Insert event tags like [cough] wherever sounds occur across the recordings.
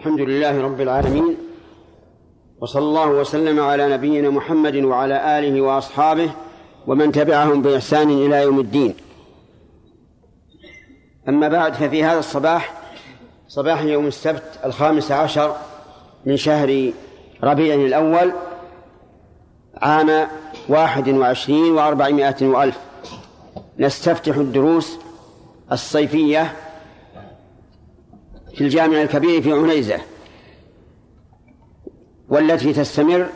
الحمد لله رب العالمين وصلى الله وسلم على نبينا محمد وعلى آله وأصحابه ومن تبعهم بإحسان إلى يوم الدين. أما بعد ففي هذا الصباح صباح يوم السبت الخامس عشر من شهر ربيع الأول عام واحد وعشرين وأربعمائة وألف. نستفتح الدروس الصيفية في الجامع الكبير في عنيزة والتي تستمر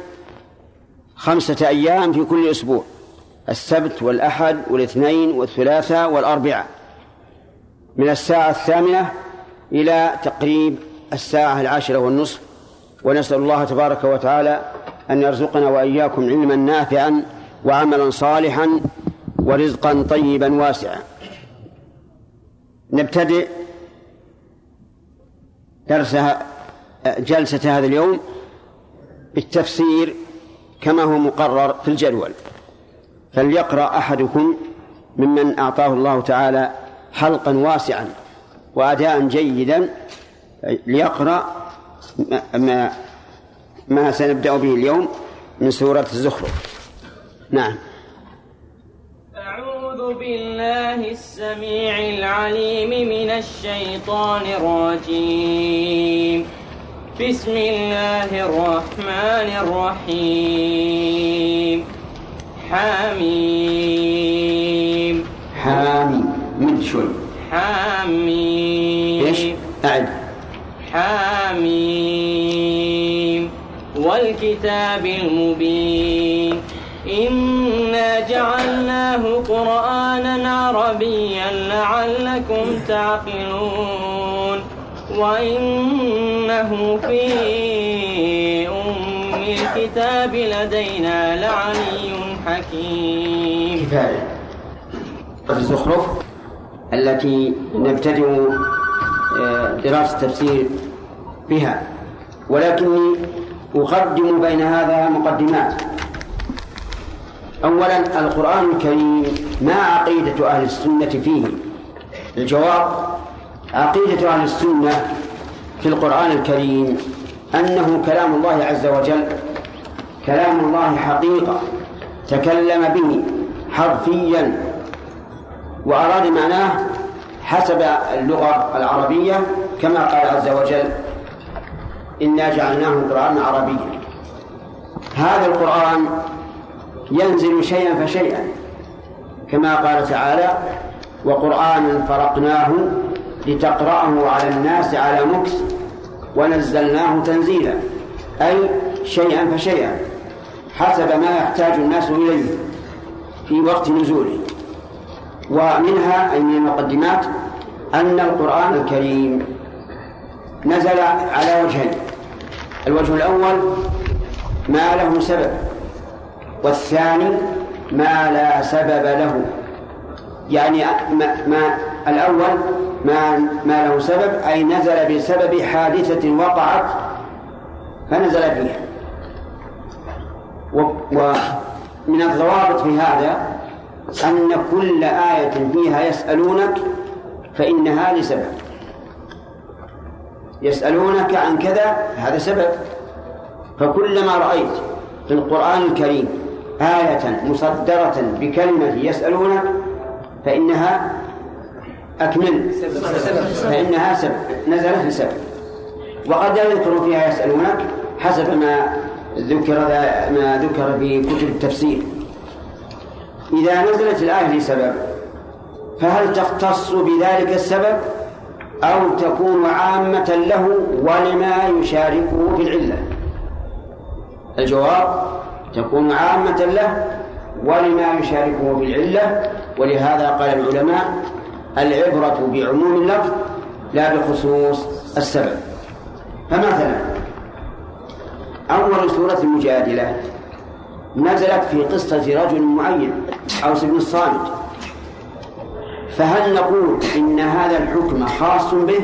خمسة أيام في كل أسبوع السبت والأحد والاثنين والثلاثاء والأربعاء من الساعة الثامنة إلى تقريب الساعة العاشرة والنصف ونسأل الله تبارك وتعالى أن يرزقنا وإياكم علما نافعا وعملا صالحا ورزقا طيبا واسعا. نبتدئ درس جلسة هذا اليوم بالتفسير كما هو مقرر في الجدول. فليقرأ أحدكم ممن أعطاه الله تعالى حلقا واسعا وأداء جيدا ليقرأ ما, ما سنبدأ به اليوم من سورة الزخرف. نعم. أعوذ بالله السميع العليم من الشيطان الرجيم. بسم الله الرحمن الرحيم. حميم. حامي. من شوي. حميم. إيش؟ أعد. حميم. والكتاب المبين. جعلناه قرآنا عربيا لعلكم تعقلون وإنه في أم الكتاب لدينا لعلي حكيم. كفاية. الزخرف التي نبتدئ آه، دراسة التفسير بها ولكني أقدم بين هذا مقدمات. أولا القرآن الكريم ما عقيدة أهل السنة فيه؟ الجواب عقيدة أهل السنة في القرآن الكريم أنه كلام الله عز وجل كلام الله حقيقة تكلم به حرفيا وأراد معناه حسب اللغة العربية كما قال عز وجل إنا جعلناه قرآنا عربيا. هذا القرآن ينزل شيئا فشيئا. كما قال تعالى وقرآنا فرقناه لتقرأه على الناس على مكس ونزلناه تنزيلا. أي شيئا فشيئا. حسب ما يحتاج الناس إليه في وقت نزوله. ومنها أي من المقدمات أن القرآن الكريم نزل على وجهين. الوجه الأول ما له سبب. والثاني ما لا سبب له. يعني ما, ما الأول ما ما له سبب أي نزل بسبب حادثة وقعت فنزل فيها ومن الضوابط في هذا أن كل آية فيها يسألونك فإنها لسبب. يسألونك عن كذا هذا سبب. فكلما رأيت في القرآن الكريم آية مصدرة بكلمة يسألونك فإنها أكمل. فإنها سبب. نزلت لسبب. وقد لا يذكر فيها يسألونك حسب ما ذكر ما ذكر في كتب التفسير. إذا نزلت الآية لسبب فهل تختص بذلك السبب أو تكون عامة له ولما يشاركه في العلة؟ الجواب تكون عامة له ولما يشاركه في العلة. ولهذا قال العلماء العبرة بعموم اللفظ لا بخصوص السبب. فمثلا أول سورة المجادلة نزلت في قصة رجل معين أوس بن الصامت. فهل نقول إن هذا الحكم خاص به؟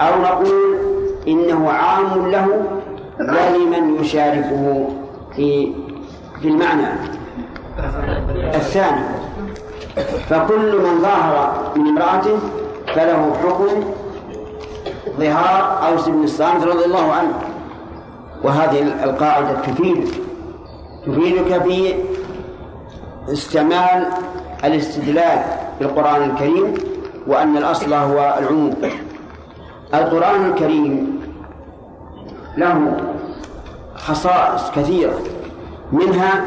أو نقول إنه عام له ولمن يشاركه في في المعنى الثاني. فكل من ظاهر من امرأته فله حكم ظهار أوس بن الصامت رضي الله عنه. وهذه القاعدة تفيد تفيدك في استعمال الاستدلال بالقرآن الكريم وأن الأصل هو العموم. القرآن الكريم له خصائص كثيرة. منها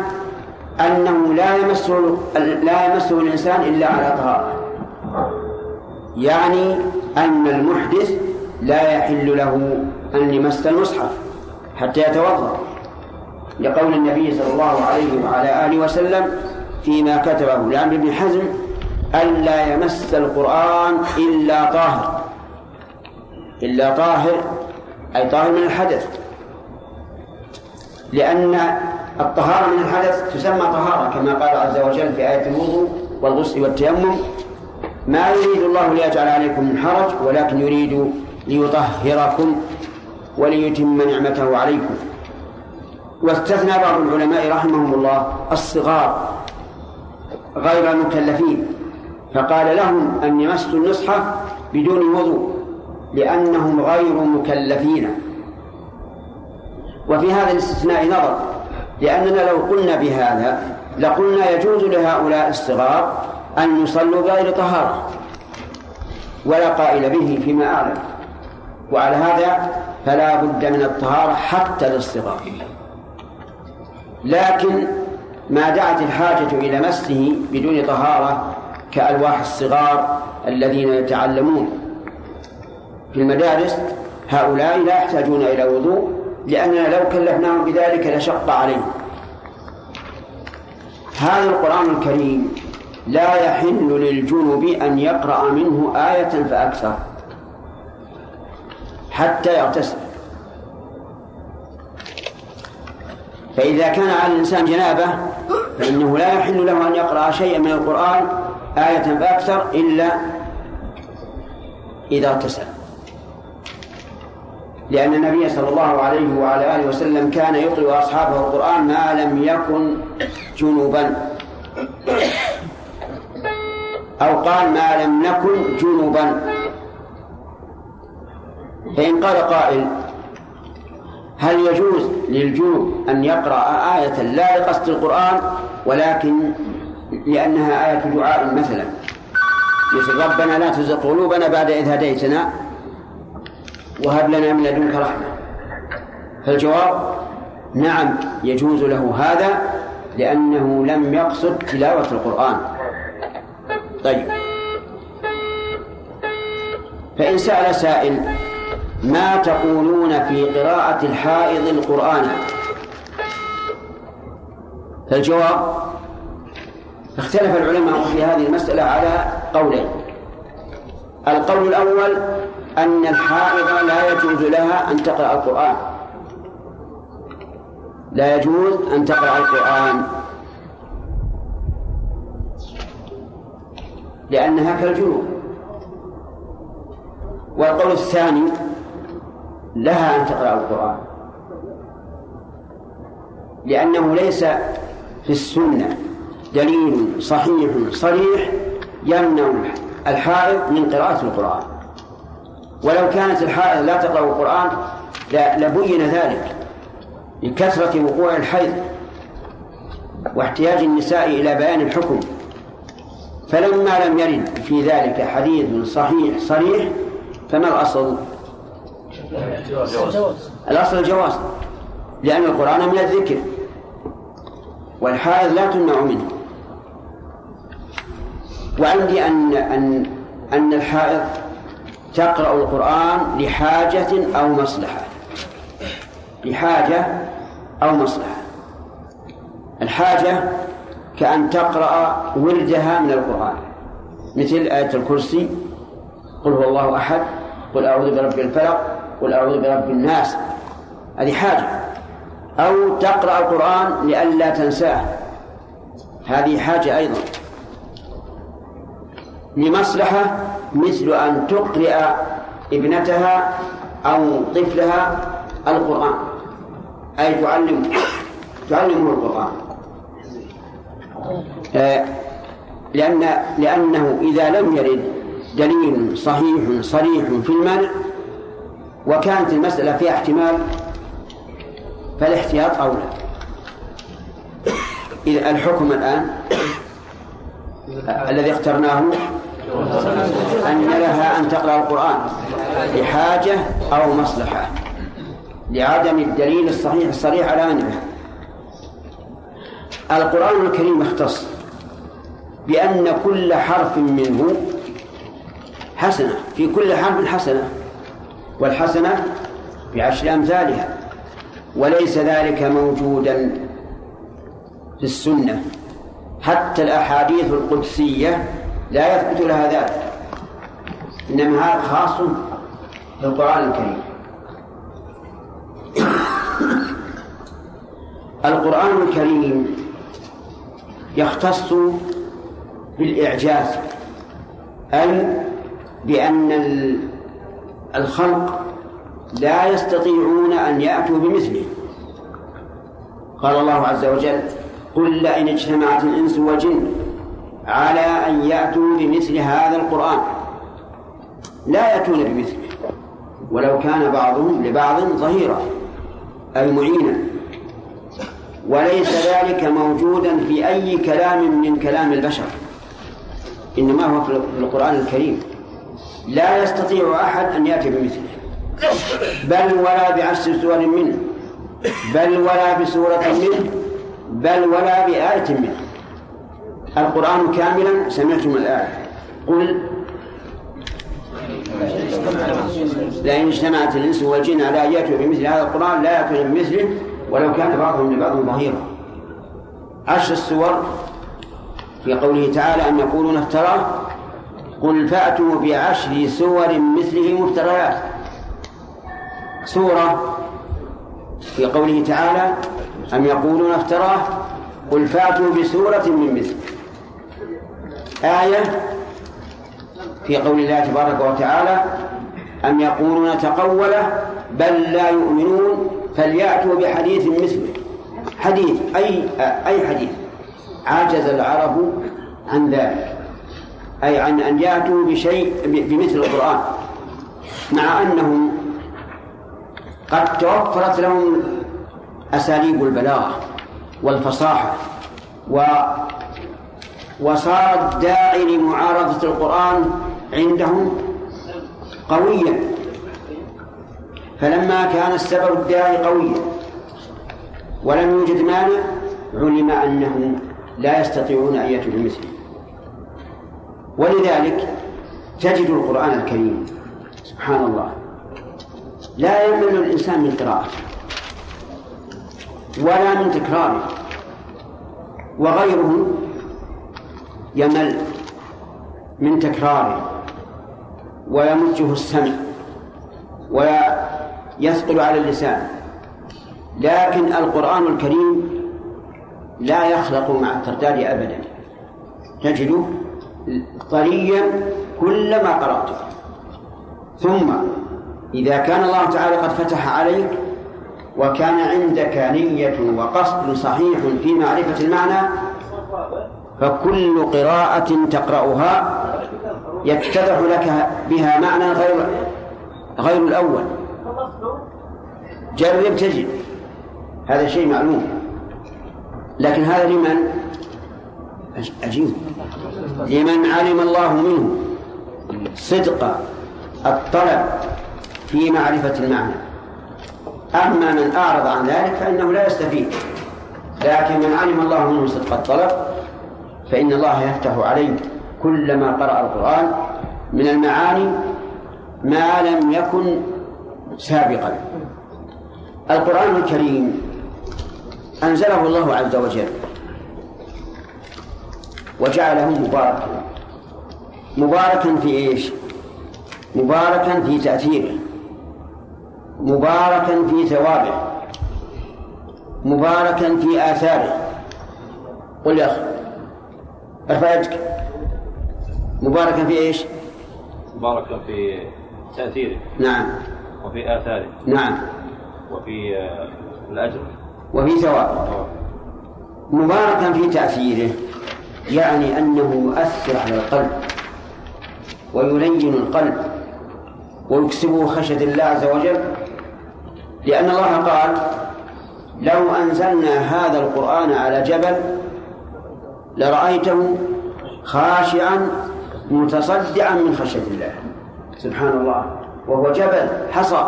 أنه لا يمسه لا يمسه الإنسان إلا على طهارة. يعني أن المحدث لا يحل له أن يمس المصحف حتى يتوضأ. لقول النبي صلى الله عليه وعلى آله وسلم فيما كتبه لعمرو بن حزم ألا يمس القرآن إلا طاهر. إلا طاهر أي طاهر من الحدث. لأن الطهارة من الحدث تسمى طهارة كما قال عز وجل في آية الوضوء والغسل والتيمم ما يريد الله ليجعل عليكم من حرج ولكن يريد ليطهركم وليتم نعمته عليكم. واستثنى بعض العلماء رحمهم الله الصغار غير المكلفين فقال لهم أن يمسوا المصحف بدون وضوء لأنهم غير مكلفين. وفي هذا الاستثناء نظر لأننا لو قلنا بهذا لقلنا يجوز لهؤلاء الصغار أن يصلوا بغير طهارة. ولا قائل به فيما أعلم. وعلى هذا فلا بد من الطهارة حتى للصغار. لكن ما دعت الحاجة إلى مسه بدون طهارة كألواح الصغار الذين يتعلمون في المدارس هؤلاء لا يحتاجون إلى وضوء لأننا لو كلفناهم بذلك لشق عليهم. هذا القرآن الكريم لا يحل للجنب أن يقرأ منه آية فأكثر حتى يغتسل. فإذا كان على الإنسان جنابة فإنه لا يحل له أن يقرأ شيئا من القرآن آية فأكثر إلا إذا اغتسل. لأن النبي صلى الله عليه وعلى آله وسلم كان يقرأ أصحابه القرآن ما لم يكن جنوبا. أو قال ما لم نكن جنوبا. فإن قال قائل هل يجوز للجنوب أن يقرأ آية لا لقصد القرآن ولكن لأنها آية دعاء مثلا؟ مثل ربنا لا تزغ قلوبنا بعد إذ هديتنا. وهب لنا من لدنك رحمة. فالجواب نعم يجوز له هذا لأنه لم يقصد تلاوة القرآن. طيب. فإن سأل سائل ما تقولون في قراءة الحائض القرآن؟ فالجواب اختلف العلماء في هذه المسألة على قولين. القول الأول أن الحائض لا يجوز لها أن تقرأ القرآن. لا يجوز أن تقرأ القرآن. لأنها كالجنوب والقول الثاني لها أن تقرأ القرآن. لأنه ليس في السنة. دليل صحيح صريح يمنع الحائض من قراءة القرآن. ولو كانت الحائض لا تقرأ القرآن لبين ذلك لكثرة وقوع الحيض واحتياج النساء إلى بيان الحكم فلما لم يرد في ذلك حديث صحيح صريح فما الأصل؟ الأصل الجواز لأن القرآن من الذكر والحائض لا تمنع منه وعندي أن أن أن الحائض تقرأ القرآن لحاجة أو مصلحة. لحاجة أو مصلحة. الحاجة كأن تقرأ وردها من القرآن. مثل آية الكرسي قل هو الله أحد قل أعوذ برب الفلق قل أعوذ برب الناس. هذه حاجة. أو تقرأ القرآن لئلا تنساه. هذه حاجة أيضا. لمصلحة مثل أن تقرئ ابنتها أو طفلها القرآن. أي تعلم تعلمه القرآن. آه، لأن لأنه إذا لم يرد دليل صحيح صريح في المنع وكانت المسألة فيها احتمال فالاحتياط أولى. الحكم الآن الذي اخترناه أن لها أن تقرأ القرآن لحاجة أو مصلحة لعدم الدليل الصحيح الصريح على أنها القرآن الكريم اختص بأن كل حرف منه حسنة في كل حرف حسنة والحسنة بعشر أمثالها وليس ذلك موجودا في السنة. حتى الأحاديث القدسية لا يثبت لها ذلك إنما هذا خاص بالقرآن الكريم. القرآن الكريم يختص بالإعجاز أي بأن الخلق لا يستطيعون أن يأتوا بمثله. قال الله عز وجل قل لئن اجتمعت الإنس والجن على أن يأتوا بمثل هذا القرآن. لا يأتون بمثله. ولو كان بعضهم لبعض ظهيرا أي معينا. وليس ذلك موجودا في أي كلام من كلام البشر. إنما هو في القرآن الكريم. لا يستطيع أحد أن يأتي بمثله. بل ولا بعشر سور منه. بل ولا بسورة منه. بل ولا بآية منه. القرآن كاملا سمعتم الآية. قل لئن اجتمعت الإنس والجن على أن يأتوا بمثل هذا القرآن لا يأتون بمثله ولو كان بعضهم لبعض ظهيرا عشر السور في قوله تعالى أن يقولون افتراه؟ قل فأتوا بعشر سور مثله مفتريات. سورة في قوله تعالى أم يقولون افتراه؟ قل فأتوا بسورة من مثله آية في قول الله تبارك وتعالى أم يقولون تقوله بل لا يؤمنون فليأتوا بحديث مثله. حديث أي أي حديث؟ عجز العرب عن ذلك. أي عن أن يأتوا بشيء بمثل القرآن. مع أنهم قد توفرت لهم أساليب البلاغة والفصاحة و وصار الداعي لمعارضة القرآن عندهم قويا. فلما كان السبب الداعي قويا ولم يوجد مانع علم أنهم لا يستطيعون أن يأتوا بمثله. ولذلك تجد القرآن الكريم سبحان الله لا يمل الإنسان من قراءته ولا من تكراره وغيره يمل من تكراره ويمجه السمع ويثقل على اللسان. لكن القرآن الكريم لا يخلق مع الترداد أبدا. تجده طريا كلما قرأته. ثم إذا كان الله تعالى قد فتح عليك وكان عندك نية وقصد صحيح في معرفة المعنى فكل قراءة تقرأها يتضح لك بها معنى غير غير الأول. جرب تجد. هذا شيء معلوم. لكن هذا لمن؟ عجيب. لمن علم الله منه صدق الطلب في معرفة المعنى. أما من أعرض عن ذلك فإنه لا يستفيد. لكن من علم الله منه صدق الطلب فإن الله يفتح عليه كلما قرأ القرآن من المعاني ما لم يكن سابقا. القرآن الكريم أنزله الله عز وجل وجعله مباركا. مباركا في إيش؟ مباركا في تأثيره. مباركا في ثوابه. مباركا في آثاره. قل يا أخي. ارفع يدك مباركا في إيش؟ مباركا في تأثيره. نعم. وفي آثاره. نعم. وفي آه، الأجر. وفي ثوابه مباركا في تأثيره يعني أنه يؤثر على القلب ويلين القلب ويكسبه خشية الله عز وجل. لأن الله قال لو أنزلنا هذا القرآن على جبل لرأيته خاشعا متصدعا من خشية الله. سبحان الله وهو جبل حصى.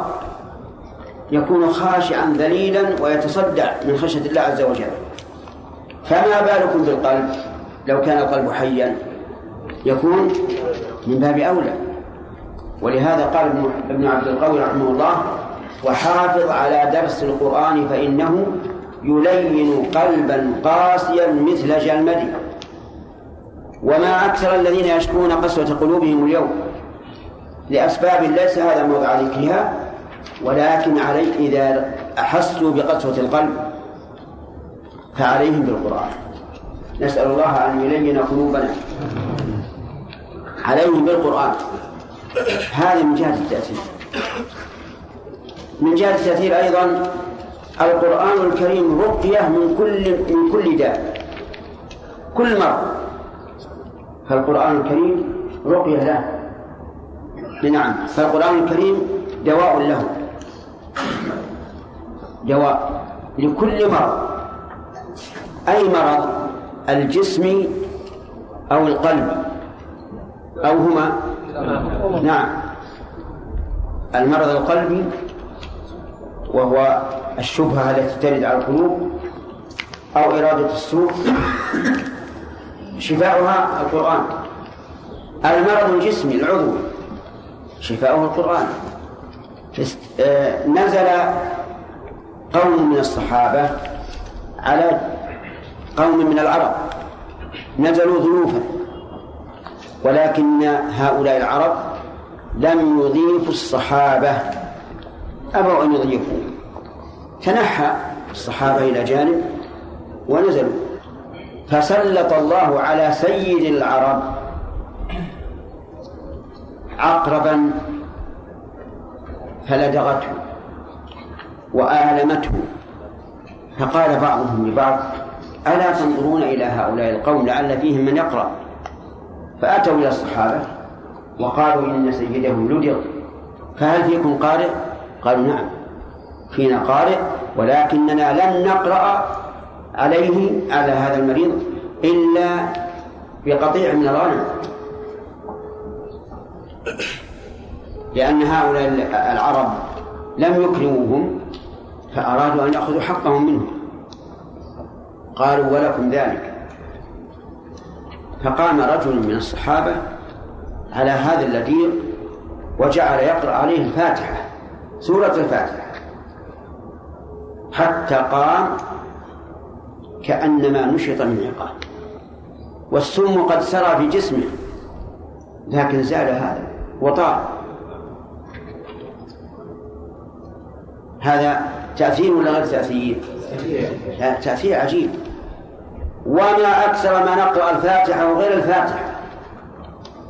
يكون خاشعا ذليلا ويتصدع من خشية الله عز وجل. فما بالكم بالقلب؟ لو كان القلب حيا يكون من باب أولى. ولهذا قال ابن عبد القوي رحمه الله وحافظ على درس القرآن فإنه يلين قلبا قاسيا مثل جلمدي. وما أكثر الذين يشكون قسوة قلوبهم اليوم لأسباب ليس هذا موضع ذكرها ولكن علي إذا أحسوا بقسوة القلب فعليهم بالقرآن. نسأل الله أن يلين قلوبنا عليهم بالقرآن. هذا من جهة التأثير. من جهة التأثير أيضا القرآن الكريم رقية من كل من كل داء. كل مرض. فالقرآن الكريم رقية له. نعم فالقرآن الكريم دواء له. دواء لكل مرض. أي مرض؟ الجسم أو القلب. أو هما؟ نعم. المرض القلبي وهو الشبهة التي ترد على القلوب أو إرادة السوء شفاؤها القرآن. المرض الجسمي العضوي شفاؤه القرآن. آه، نزل قوم من الصحابة على قوم من العرب. نزلوا ضيوفا ولكن هؤلاء العرب لم يضيفوا الصحابة. أبوا أن يضيفوا. تنحى الصحابة إلى جانب ونزلوا. فسلط الله على سيد العرب. عقربا فلدغته وآلمته. فقال بعضهم لبعض ألا تنظرون إلى هؤلاء القوم لعل فيهم من يقرأ؟ فأتوا إلى الصحابة وقالوا إن سيدهم لدغ. فهل فيكم قارئ؟ قالوا نعم فينا قارئ ولكننا لن نقرأ عليه على هذا المريض إلا بقطيع من الغنم لأن هؤلاء العرب لم يكرموهم فأرادوا أن يأخذوا حقهم منهم. قالوا ولكم ذلك. فقام رجل من الصحابة على هذا اللذيذ وجعل يقرأ عليه الفاتحة سورة الفاتحة حتى قام كأنما نشط من عقاب. والسم قد سرى في جسمه لكن زال هذا وطار. هذا تأثير ولا غير تأثير؟ تأثير عجيب. وما أكثر ما نقرأ الفاتحة وغير الفاتحة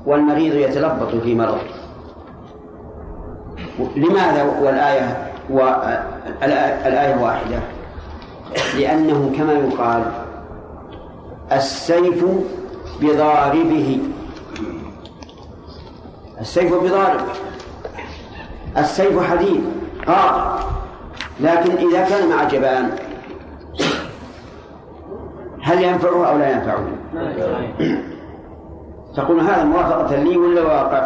والمريض يتلبط في مرض لماذا والآية والآية واحدة؟ لأنه كما يقال السيف بضاربه. السيف بضارب. السيف حديد. قاطع لكن إذا كان مع جبان هل ينفعه أو لا ينفعه؟ تقول هذا موافقة لي ولا واقع؟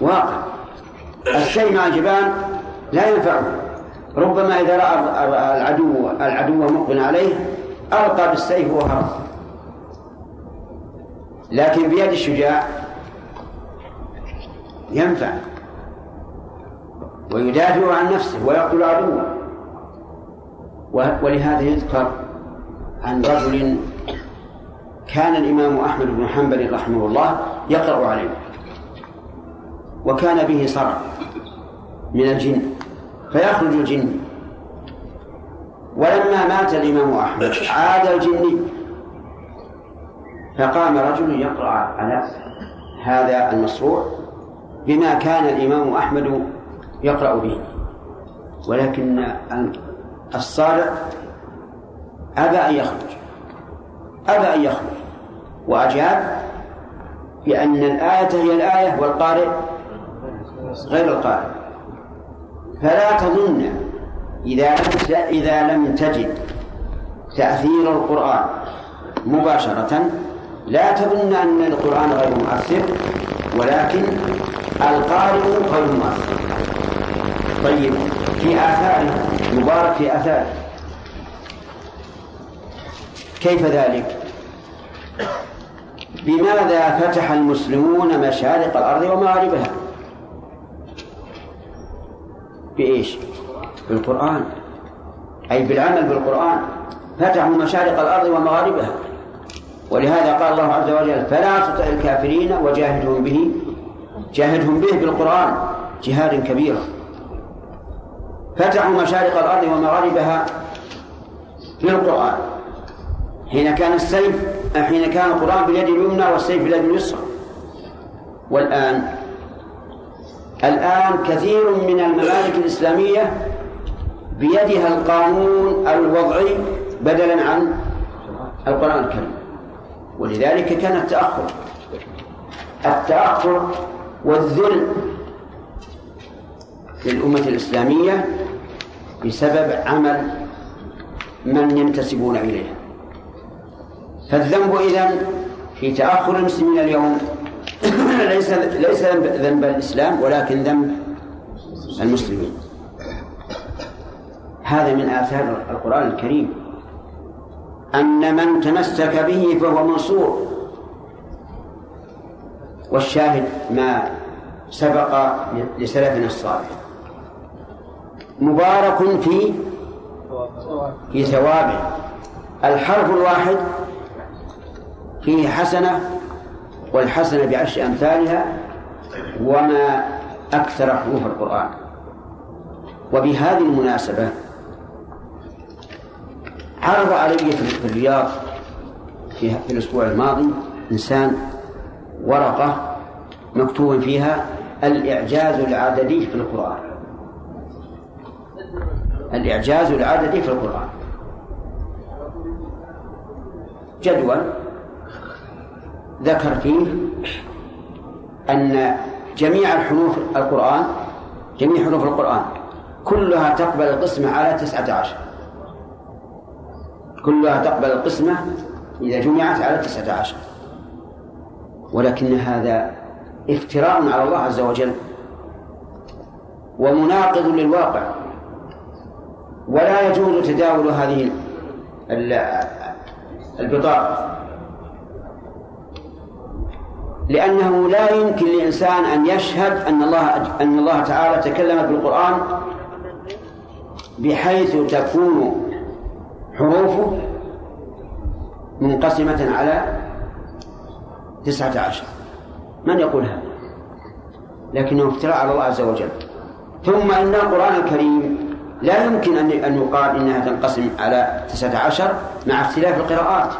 واقع. الشيء مع الجبان لا ينفعه. ربما إذا رأى العدو العدو مقبل عليه ألقى بالسيف وهرب. لكن بيد الشجاع ينفع ويدافع عن نفسه ويقتل عدوه. ولهذا يذكر عن رجل كان الإمام أحمد بن حنبل رحمه الله يقرأ عليه وكان به صرع من الجن. فيخرج الجن. ولما مات الإمام أحمد عاد الجني فقام رجل يقرأ على هذا المصروع بما كان الإمام أحمد يقرأ به. ولكن الصارع أبى أن يخرج. أبى أن يخرج. وأجاب بأن الآية هي الآية والقارئ غير القارئ. فلا تظن إذا لم إذا لم تجد تأثير القرآن مباشرة. لا تظن أن القرآن غير مؤثر ولكن القارئ غير مؤثر. طيب في آثاره مبارك في آثاره كيف ذلك؟ بماذا فتح المسلمون مشارق الأرض ومغاربها؟ بإيش؟ بالقرآن. أي بالعمل بالقرآن. فتحوا مشارق الأرض ومغاربها. ولهذا قال الله عز وجل فلا تطع الكافرين وجاهدهم به جاهدهم به بالقرآن. جهادا كبيرا فتحوا مشارق الأرض ومغاربها بالقرآن. حين كان السيف حين كان القرآن باليد اليمنى والسيف باليد اليسرى. والآن الآن كثير من الممالك الإسلامية بيدها القانون الوضعي بدلا عن القرآن الكريم. ولذلك كان التأخر. التأخر والذل للأمة الإسلامية بسبب عمل من ينتسبون إليها. فالذنب إذن في تأخر المسلمين اليوم ليس ليس ذنب الإسلام ولكن ذنب المسلمين. هذا من آثار القرآن الكريم. أن من تمسك به فهو منصور والشاهد ما سبق لسلفنا الصالح. مبارك في في ثوابه. الحرف الواحد فيه حسنة والحسنة بعشر أمثالها وما أكثر حروف القرآن. وبهذه المناسبة عرض علي في الرياض في, الأسبوع الماضي إنسان ورقة مكتوب فيها الإعجاز العددي في القرآن. الإعجاز العددي في القرآن. جدول ذكر فيه أن جميع الحروف القرآن جميع حروف القرآن كلها تقبل القسمة على تسعة عشر. كلها تقبل القسمة إذا جمعت على تسعة عشر. ولكن هذا افتراء على الله عز وجل ومناقض للواقع. ولا يجوز تداول هذه البطاقة لأنه لا يمكن لإنسان أن يشهد أن الله أن الله تعالى تكلم بالقرآن بحيث تكون حروفه منقسمة على تسعة عشر. من يقول هذا؟ لكنه افتراء على الله عز وجل. ثم إن القرآن الكريم لا يمكن أن يقال إنها تنقسم على تسعة عشر مع اختلاف القراءات.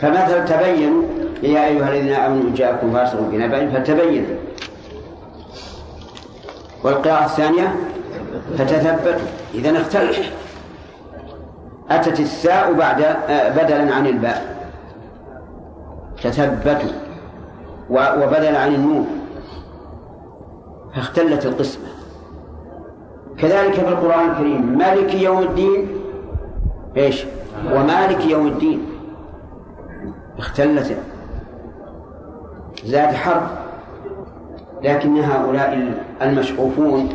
فمثلا تبينوا يا أيها الذين آمنوا إن جاءكم فاسق بنبأ فتبينوا. والقراءة الثانية فتثبتوا. إذا اختلف. أتت الساء بعد آه، بدلا عن الباء. تثبتوا. وبدلا عن النون. فاختلت القسمة. كذلك في القرآن الكريم مالك يوم الدين. إيش؟ ومالك يوم الدين. اختلت. زاد حرب لكن هؤلاء المشغوفون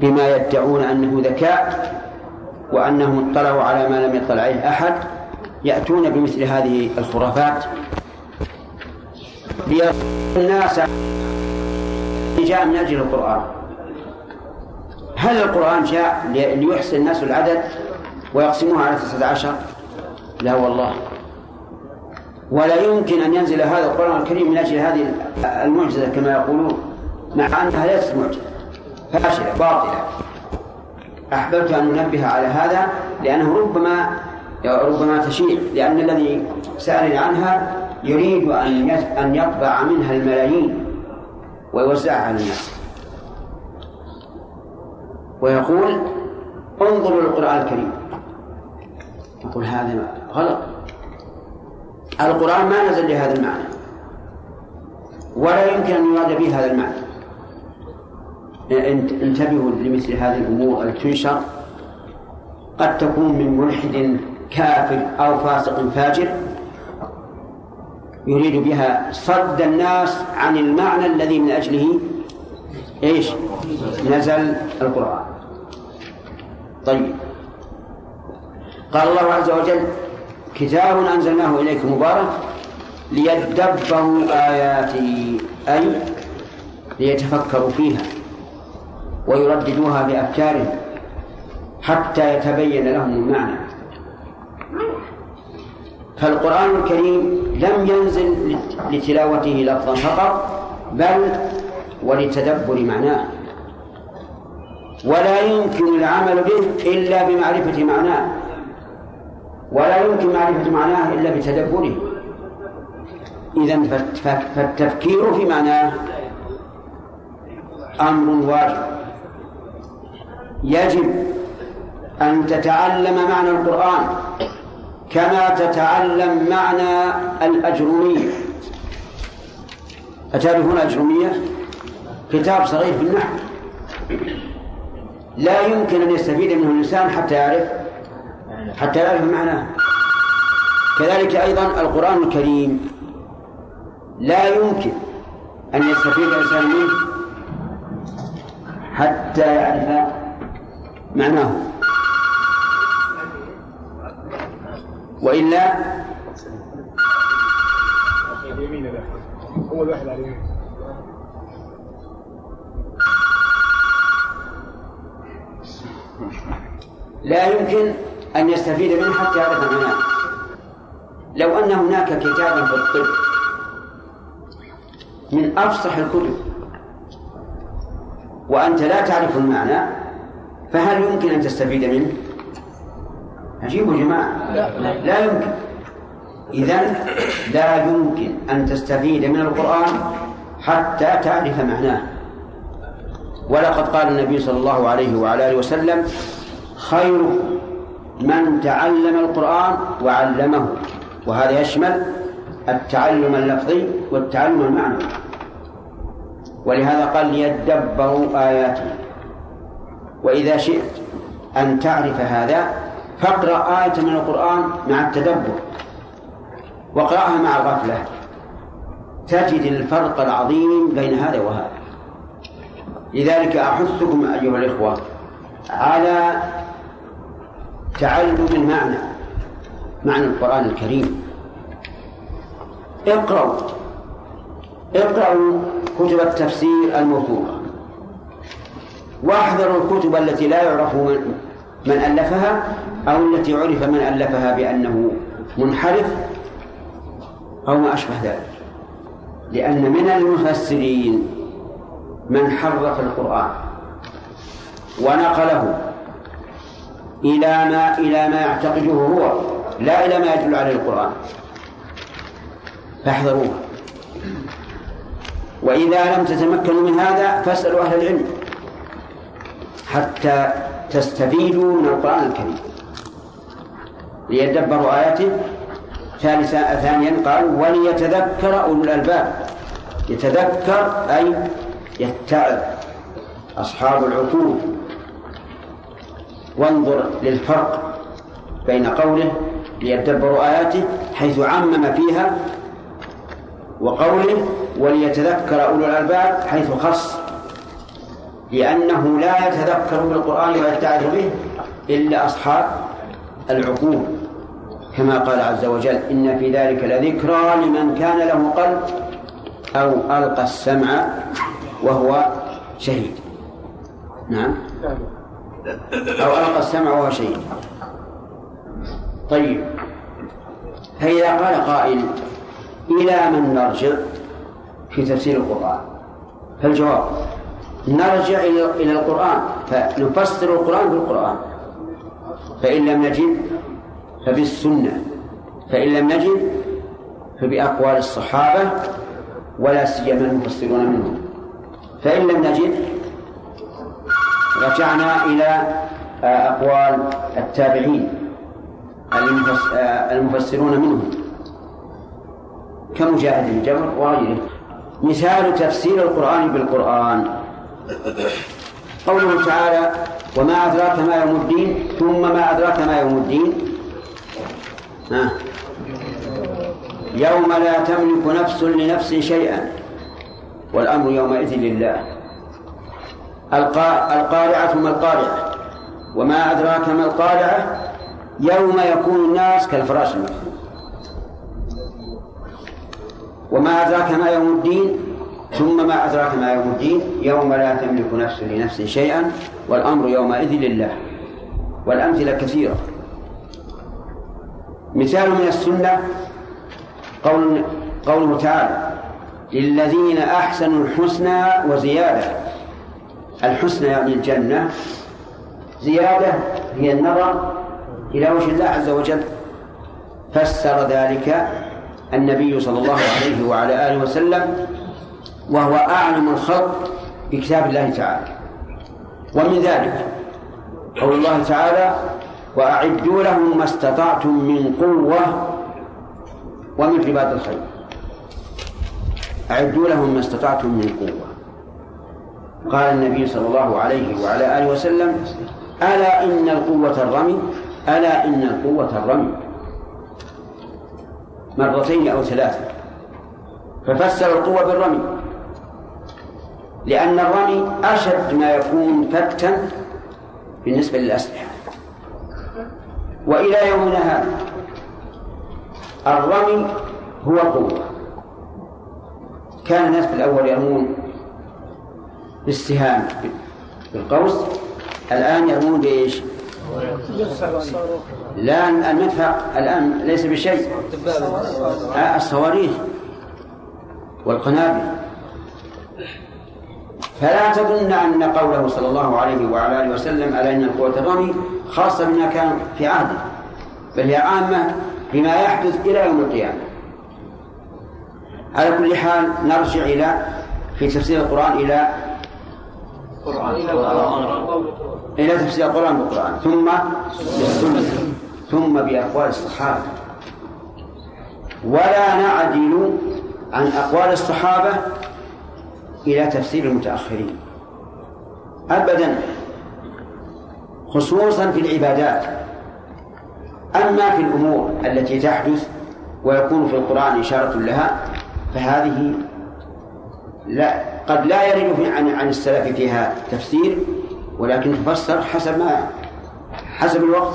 بما يدعون أنه ذكاء وأنهم اطلعوا على ما لم يطلع عليه أحد يأتون بمثل هذه الخرافات. الناس جاء من أجل القرآن. هل القرآن جاء ليحسن الناس العدد ويقسموه على تسعة عشر؟ لا والله. ولا يمكن أن ينزل هذا القرآن الكريم من أجل هذه المعجزة كما يقولون مع أنها ليست معجزة فاشلة باطلة. أحببت أن أنبه على هذا لأنه ربما ربما تشيع لأن الذي سألني عنها يريد أن أن يطبع منها الملايين ويوزعها على الناس ويقول انظروا للقرآن الكريم. نقول هذا غلط. القرآن ما نزل لهذا المعنى. ولا يمكن أن يراد به هذا المعنى. انتبهوا لمثل هذه الأمور التي تنشر قد تكون من ملحد كافر أو فاسق فاجر. يريد بها صد الناس عن المعنى الذي من أجله إيش؟ نزل القرآن. طيب. قال الله عز وجل كتاب أنزلناه إليك مبارك ليدبروا آياته أي ليتفكروا فيها ويرددوها بأفكارهم حتى يتبين لهم المعنى. فالقرآن الكريم لم ينزل لتلاوته لفظا فقط بل ولتدبر معناه. ولا يمكن العمل به إلا بمعرفة معناه. ولا يمكن معرفة معناه إلا بتدبره. إذا فالتفكير في معناه أمر واجب. يجب أن تتعلم معنى القرآن كما تتعلم معنى الأجرمية. أتعرفون الأجرمية؟ كتاب صغير في النحو. لا يمكن أن يستفيد منه الإنسان حتى يعرف. حتى يعرف معناه. كذلك أيضا القرآن الكريم لا يمكن أن يستفيد الإنسان منه حتى يعرف معناه. وإلا لا يمكن أن يستفيد منه حتى يعرف معناه لو أن هناك كتابا في الطب من أفصح الكتب وأنت لا تعرف المعنى فهل يمكن أن تستفيد منه؟ عجيب يا جماعة. لا, يمكن. إذا لا يمكن أن تستفيد من القرآن حتى تعرف معناه. ولقد قال النبي صلى الله عليه وعلى آله وسلم خير من تعلم القرآن وعلمه وهذا يشمل التعلم اللفظي والتعلم المعنوي. ولهذا قال ليدبروا آياته. وإذا شئت أن تعرف هذا فاقرأ آية من القرآن مع التدبر واقرأها مع الغفلة. تجد الفرق العظيم بين هذا وهذا. لذلك أحثكم أيها الإخوة على تعلم المعنى معنى القرآن الكريم. اقرأوا. اقرأوا كتب التفسير الموثوقة. واحذروا الكتب التي لا يعرف من, من ألفها أو التي عرف من ألفها بأنه منحرف أو ما أشبه ذلك. لأن من المفسرين من حرف القرآن ونقله إلى ما إلى ما يعتقده هو لا إلى ما يدل عليه القرآن. فاحذروه. وإذا لم تتمكنوا من هذا فاسألوا أهل العلم حتى تستفيدوا من القرآن الكريم. ليدبروا آياته. ثالثا ثانيا قال وليتذكر أولو الألباب. يتذكر أي يتعظ. أصحاب العقول. وانظر للفرق بين قوله ليدبروا آياته حيث عمم فيها وقوله وليتذكر أولو الألباب حيث خص لأنه لا يتذكر بالقرآن ويتعظ به إلا أصحاب العقول كما قال عز وجل إن في ذلك لذكرى لمن كان له قلب أو ألقى السمع وهو شهيد. نعم. أو ألقى السمع وهو شهيد. طيب. فإذا قال قائل إلى من نرجع؟ في تفسير القرآن. فالجواب نرجع إلى القرآن فنفسر القرآن بالقرآن. فإن لم نجد فبالسنة. فإن لم نجد فبأقوال الصحابة ولا سيما المفسرون منهم. فإن لم نجد رجعنا إلى أقوال التابعين المفسرون منهم. كمجاهد بن جبر وغيره. مثال تفسير القرآن بالقرآن. قوله تعالى وما أدراك ما يوم الدين ثم ما أدراك ما يوم الدين ها. يوم لا تملك نفس لنفس شيئا والأمر يومئذ لله. القارعة ما القارعة. وما أدراك ما القارعة؟ يوم يكون الناس كالفراش المبثوث وما أدراك ما يوم الدين؟ ثم ما أدراك ما يوم الدين؟ يوم لا تملك نفس لنفس شيئا والأمر يومئذ لله. والأمثلة كثيرة. مثال من السنة قول قوله تعالى للذين أحسنوا الحسنى وزيادة. الحسنى يعني الجنة زيادة هي النظر إلى وجه الله عز وجل. فسر ذلك النبي صلى الله عليه وعلى آله وسلم وهو أعلم الخلق بكتاب الله تعالى. ومن ذلك قول الله تعالى وأعدوا لهم ما استطعتم من قوة ومن رباط الخير. أعدوا لهم ما استطعتم من قوة. قال النبي صلى الله عليه وعلى آله وسلم ألا إن القوة الرمي ألا إن القوة الرمي. مرتين أو ثلاثة. ففسر القوة بالرمي. لأن الرمي أشد ما يكون فتا بالنسبة للأسلحة. وإلى يومنا هذا الرمي هو قوة كان الناس في الأول يرمون بالسهام. بالقوس. الآن يرمون بإيش؟ لا المدفع الآن ليس بشيء. آه، الصواريخ والقنابل. فلا تظن أن قوله صلى الله عليه وعلى آله وسلم على أن قوة الرمي خاصة بما كان في عهده بل هي عامة بما يحدث إلى يوم القيامة. على كل حال نرجع إلى في تفسير القرآن إلى إلى تفسير القرآن بالقرآن. ثم بالسنة. ثم بأقوال الصحابة. ولا نعدل عن أقوال الصحابة إلى تفسير المتأخرين. أبدا خصوصا في العبادات. أما في الأمور التي تحدث ويكون في القرآن إشارة لها فهذه لا قد لا يرد عن عن السلف فيها تفسير ولكن تفسر حسب ما حسب الوقت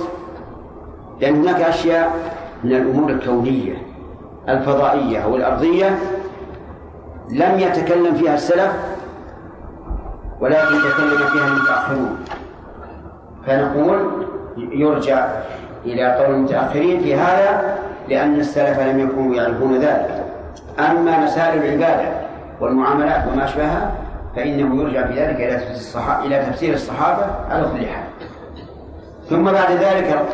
لأن هناك أشياء من الأمور الكونية الفضائية أو الأرضية لم يتكلم فيها السلف ولكن تكلم فيها المتأخرون. فنقول يرجع إلى قول المتأخرين في هذا لأن السلف لم يكونوا يعرفون ذلك. أما مسائل العبادة والمعاملات وما أشبهها فإنه يرجع في ذلك إلى تفسير الصحابة إلى تفسير الصحابة على كل حال. ثم بعد ذلك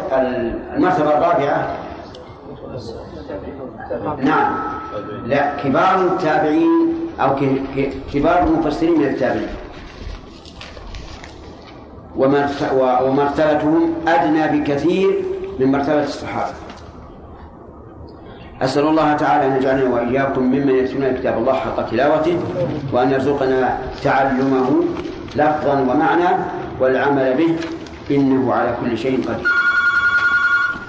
المرتبة الرابعة. نعم. لا كبار التابعين أو كبار المفسرين من التابعين. ومرتبتهم أدنى بكثير من مرتبة الصحابة. أسأل الله تعالى أن يجعلنا وإياكم ممن يتلون كتاب الله حق تلاوته وأن يرزقنا تعلمه لفظا ومعنى والعمل به إنه على كل شيء قدير.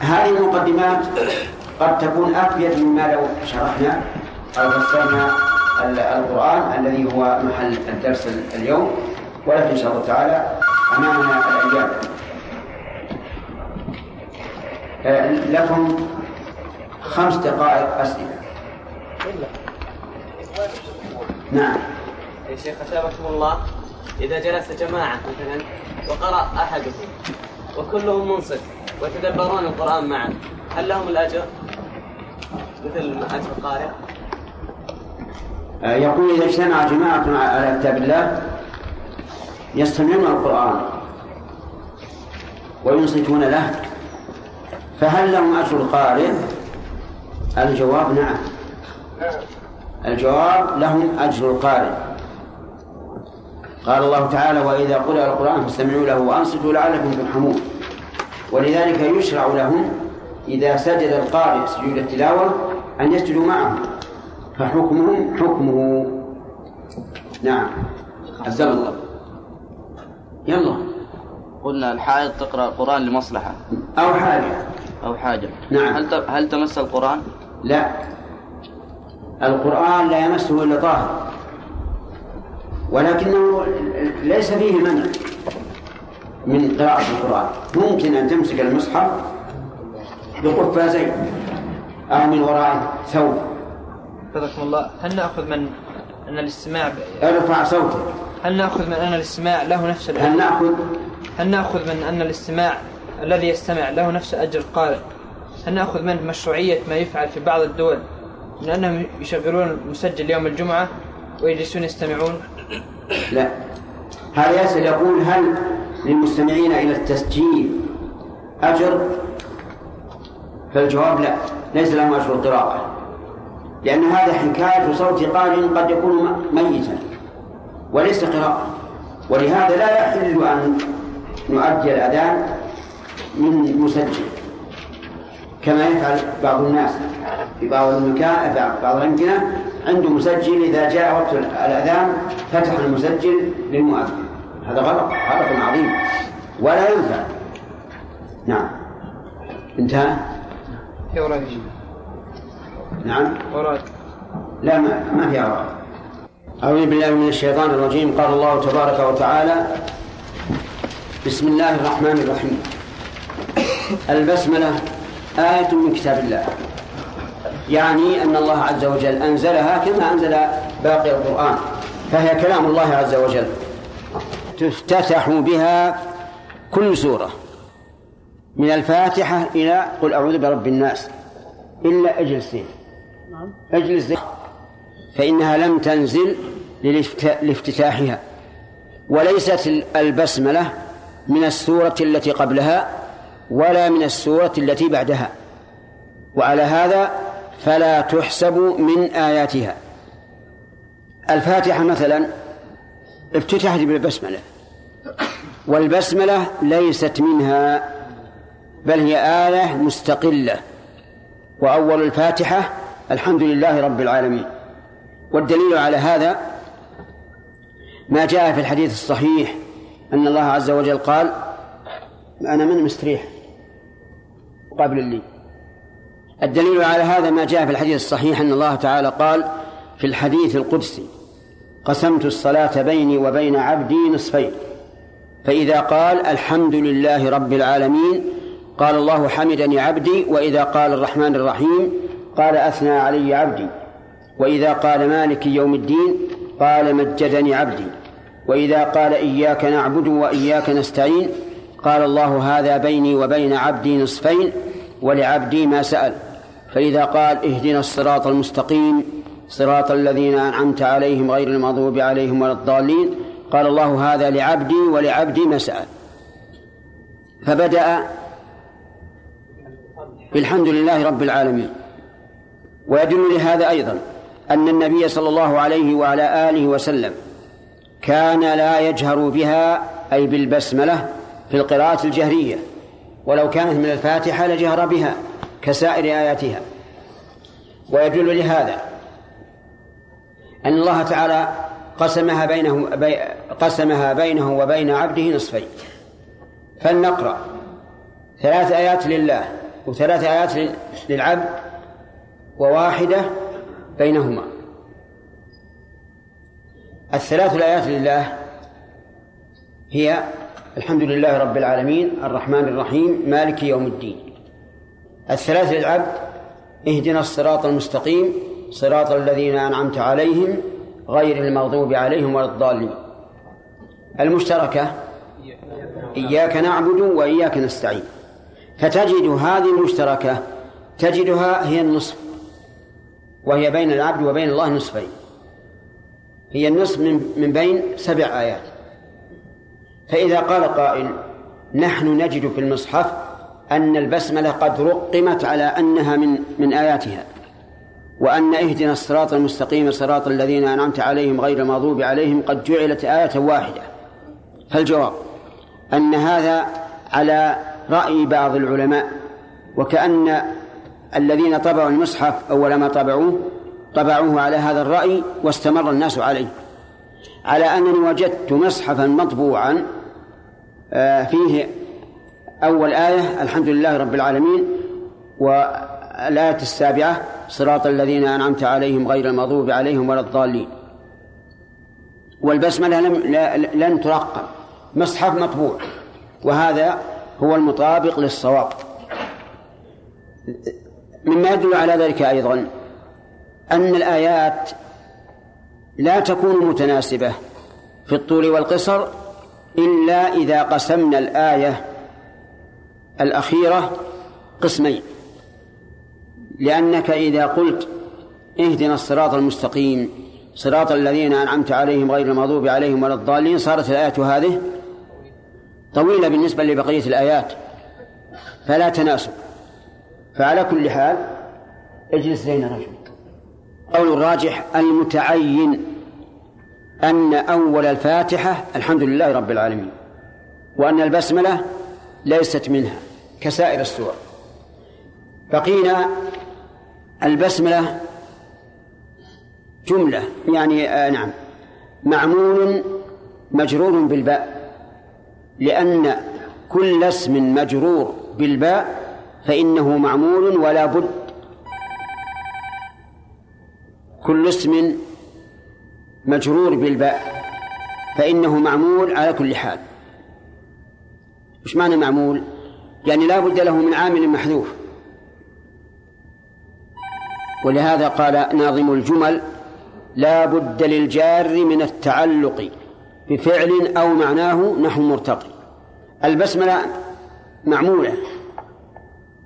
هذه المقدمات قد تكون أفيد مما لو شرحنا أو فسرنا القرآن الذي هو محل الدرس اليوم ولكن إن شاء الله تعالى أمامنا الأيام. آه، لكم خمس دقائق أسئلة نعم يا شيخ أثابكم الله إذا جلس جماعة مثلا وقرأ أحدهم وكلهم منصف ويتدبرون القرآن معا هل لهم الأجر مثل أجر القارئ؟ آه، يقول إذا اجتمع جماعة على كتاب الله يستمعون القرآن وينصتون له فهل لهم أجر القارئ؟ الجواب نعم. الجواب لهم أجر القارئ. قال الله تعالى وإذا قرأ القرآن فاستمعوا له وأنصتوا لعلكم ترحمون. ولذلك يشرع لهم إذا سجد القارئ سجود التلاوة أن يسجدوا معه. فحكمهم حكمه. نعم. عبد الله. يلا. قلنا الحائض تقرأ القرآن لمصلحة. أو حاجة. أو حاجة. نعم. هل هل تمس القرآن؟ لا. القرآن لا يمسه إلا طاهر. ولكنه ليس فيه منع من قراءة القرآن. ممكن أن تمسك المصحف بقفازين أو من وراء ثوب. حفظكم الله. هل نأخذ من أن الاستماع. ارفع صوتك. هل نأخذ من أن الاستماع له نفس هل الاجر نأخذ؟ هل نأخذ من أن الاستماع الذي يستمع له نفس أجر القارئ؟ هل نأخذ منه مشروعية ما يفعل في بعض الدول من انهم يشغلون المسجل يوم الجمعة ويجلسون يستمعون. لا. هذا يسأل يقول هل للمستمعين إلى التسجيل أجر؟ فالجواب لا ليس لهم أجر القراءة لأن هذا حكاية صوت قارئ قد يكون ميتا وليس قراءة. ولهذا لا يحل أن نؤدي الأذان من مسجل. كما يفعل بعض الناس في بعض المكان في بعض الأمكنة. عنده مسجل إذا جاء وقت الأذان فتح المسجل للمؤذن. هذا غلط غلط عظيم. ولا ينفع. نعم. انتهى؟ في أوراق. نعم. أوراق. لا ما, ما في أوراق. أعوذ بالله من الشيطان الرجيم. قال الله تبارك وتعالى بسم الله الرحمن الرحيم. البسملة آية من كتاب الله. يعني أن الله عز وجل أنزلها كما أنزل باقي القرآن. فهي كلام الله عز وجل. تفتتح بها كل سورة. من الفاتحة إلى قل أعوذ برب الناس. إلا اجلسين اجلس فإنها لم تنزل لافتتاحها. وليست البسملة من السورة التي قبلها. ولا من السورة التي بعدها. وعلى هذا فلا تحسب من آياتها. الفاتحة مثلا افتتحت بالبسملة. والبسملة ليست منها بل هي آية مستقلة. وأول الفاتحة الحمد لله رب العالمين. والدليل على هذا ما جاء في الحديث الصحيح أن الله عز وجل قال أنا من مستريح. قبل اللي الدليل على هذا ما جاء في الحديث الصحيح أن الله تعالى قال في الحديث القدسي قسمت الصلاة بيني وبين عبدي نصفين. فإذا قال الحمد لله رب العالمين قال الله حمدني عبدي وإذا قال الرحمن الرحيم قال أثنى علي عبدي. وإذا قال مالك يوم الدين قال مجدني عبدي. وإذا قال إياك نعبد وإياك نستعين قال الله هذا بيني وبين عبدي نصفين ولعبدي ما سأل. فإذا قال اهدنا الصراط المستقيم صراط الذين أنعمت عليهم غير المغضوب عليهم ولا الضالين قال الله هذا لعبدي ولعبدي ما سأل. فبدأ بالحمد لله رب العالمين. ويدل لهذا أيضا أن النبي صلى الله عليه وعلى آله وسلم كان لا يجهر بها أي بالبسملة في القراءة الجهرية ولو كانت من الفاتحة لجهر بها كسائر آياتها. ويدل لهذا أن الله تعالى قسمها بينه بي قسمها بينه وبين عبده نصفين. فلنقرأ. ثلاث آيات لله وثلاث آيات لل- للعبد وواحدة بينهما. الثلاث الآيات لله هي الحمد لله رب العالمين الرحمن الرحيم مالك يوم الدين. الثلاث للعبد اهدنا الصراط المستقيم صراط الذين أنعمت عليهم غير المغضوب عليهم ولا الضالين. المشتركة إياك نعبد وإياك نستعين. فتجد هذه المشتركة تجدها هي النصف وهي بين العبد وبين الله نصفين. هي النصف من بين سبع آيات. فإذا قال قائل نحن نجد في المصحف أن البسملة قد رقمت على أنها من من آياتها وأن اهدنا الصراط المستقيم صراط الذين أنعمت عليهم غير المغضوب عليهم قد جعلت آية واحدة. فالجواب أن هذا على رأي بعض العلماء وكأن الذين طبعوا المصحف أول ما طبعوه طبعوه على هذا الرأي واستمر الناس عليه. على أنني وجدت مصحفا مطبوعا فيه أول آية الحمد لله رب العالمين والآية السابعة صراط الذين أنعمت عليهم غير المغضوب عليهم ولا الضالين. والبسملة لم لن ترقم مصحف مطبوع وهذا هو المطابق للصواب. مما يدل على ذلك أيضا أن الآيات لا تكون متناسبة في الطول والقصر إلا إذا قسمنا الآية الأخيرة قسمين. لأنك إذا قلت اهدنا الصراط المستقيم صراط الذين أنعمت عليهم غير المغضوب عليهم ولا الضالين صارت الآية هذه طويلة بالنسبة لبقية الآيات فلا تناسب. فعلى كل حال اجلس زين رجل قول الراجح المتعين. أن أول الفاتحة الحمد لله رب العالمين وأن البسملة ليست منها كسائر السور. بقينا البسملة جملة يعني آه نعم معمول مجرور بالباء لأن كل اسم مجرور بالباء فإنه معمول ولا بد. كل اسم مجرور بالباء فإنه معمول على كل حال. وش معنى معمول؟ يعني لا بد له من عامل محذوف. ولهذا قال ناظم الجمل لا بد للجار من التعلق بفعل أو معناه نحو مرتقي. البسملة معمولة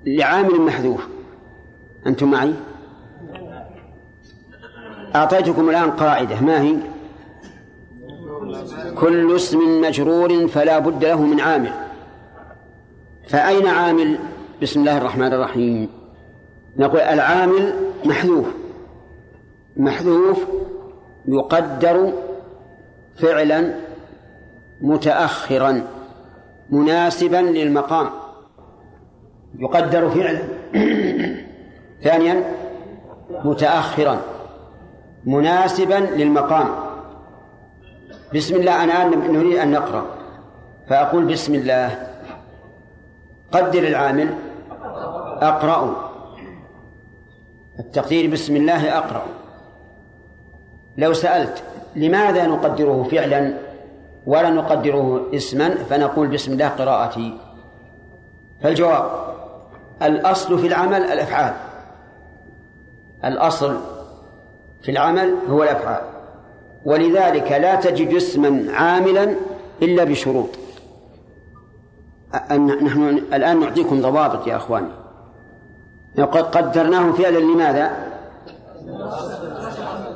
لعامل محذوف. أنتم معي؟ أعطيتكم الآن قاعدة ما هي؟ كل اسم مجرور فلا بد له من عامل. فأين عامل؟ بسم الله الرحمن الرحيم. نقول العامل محذوف. محذوف يقدر فعلا متأخرا مناسبا للمقام. يقدر فعلا. [clears throat] ثانيا متأخرا. مناسبا للمقام. بسم الله أنا نريد أن نقرأ. فأقول بسم الله. قدر العامل. أقرأ. التقدير بسم الله أقرأ. لو سألت لماذا نقدره فعلا ولا نقدره اسما فنقول بسم الله قراءتي. فالجواب الأصل في العمل الأفعال. الأصل في العمل هو الأفعال. ولذلك لا تجد اسما عاملا إلا بشروط. نحن الآن نعطيكم ضوابط يا أخواني. قد قدرناه فعلا لماذا؟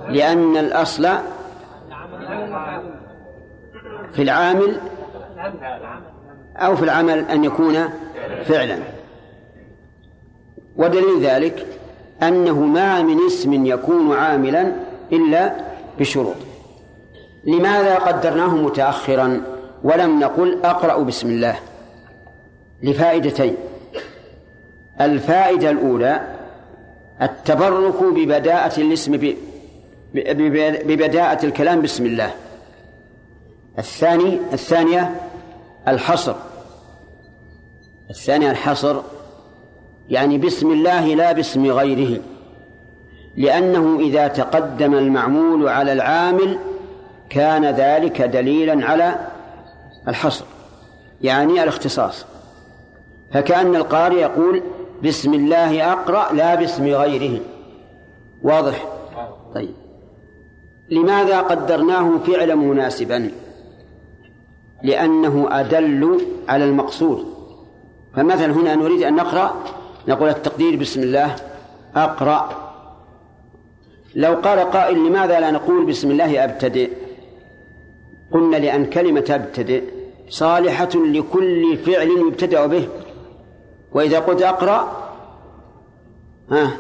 لأن الأصل في العامل أو في العمل أن يكون فعلا. ودليل ذلك أنه ما من اسم يكون عاملا إلا بشروط. لماذا قدرناه متأخرا ولم نقل أقرأ بسم الله؟ لفائدتين. الفائدة الأولى التبرك ببداءة الاسم ببداءة الكلام بسم الله. الثاني الثانية الحصر. الثانية الحصر. يعني بسم الله لا باسم غيره. لأنه إذا تقدم المعمول على العامل كان ذلك دليلا على الحصر يعني الاختصاص. فكأن القارئ يقول بسم الله أقرأ لا باسم غيره. واضح؟ طيب. لماذا قدرناه فعلا مناسبا؟ لأنه أدل على المقصود. فمثلا هنا نريد أن نقرأ نقول التقدير بسم الله. أقرأ. لو قال قائل لماذا لا نقول بسم الله أبتدئ؟ قلنا لأن كلمة أبتدئ صالحة لكل فعل يبتدأ به. وإذا قلت أقرأ ها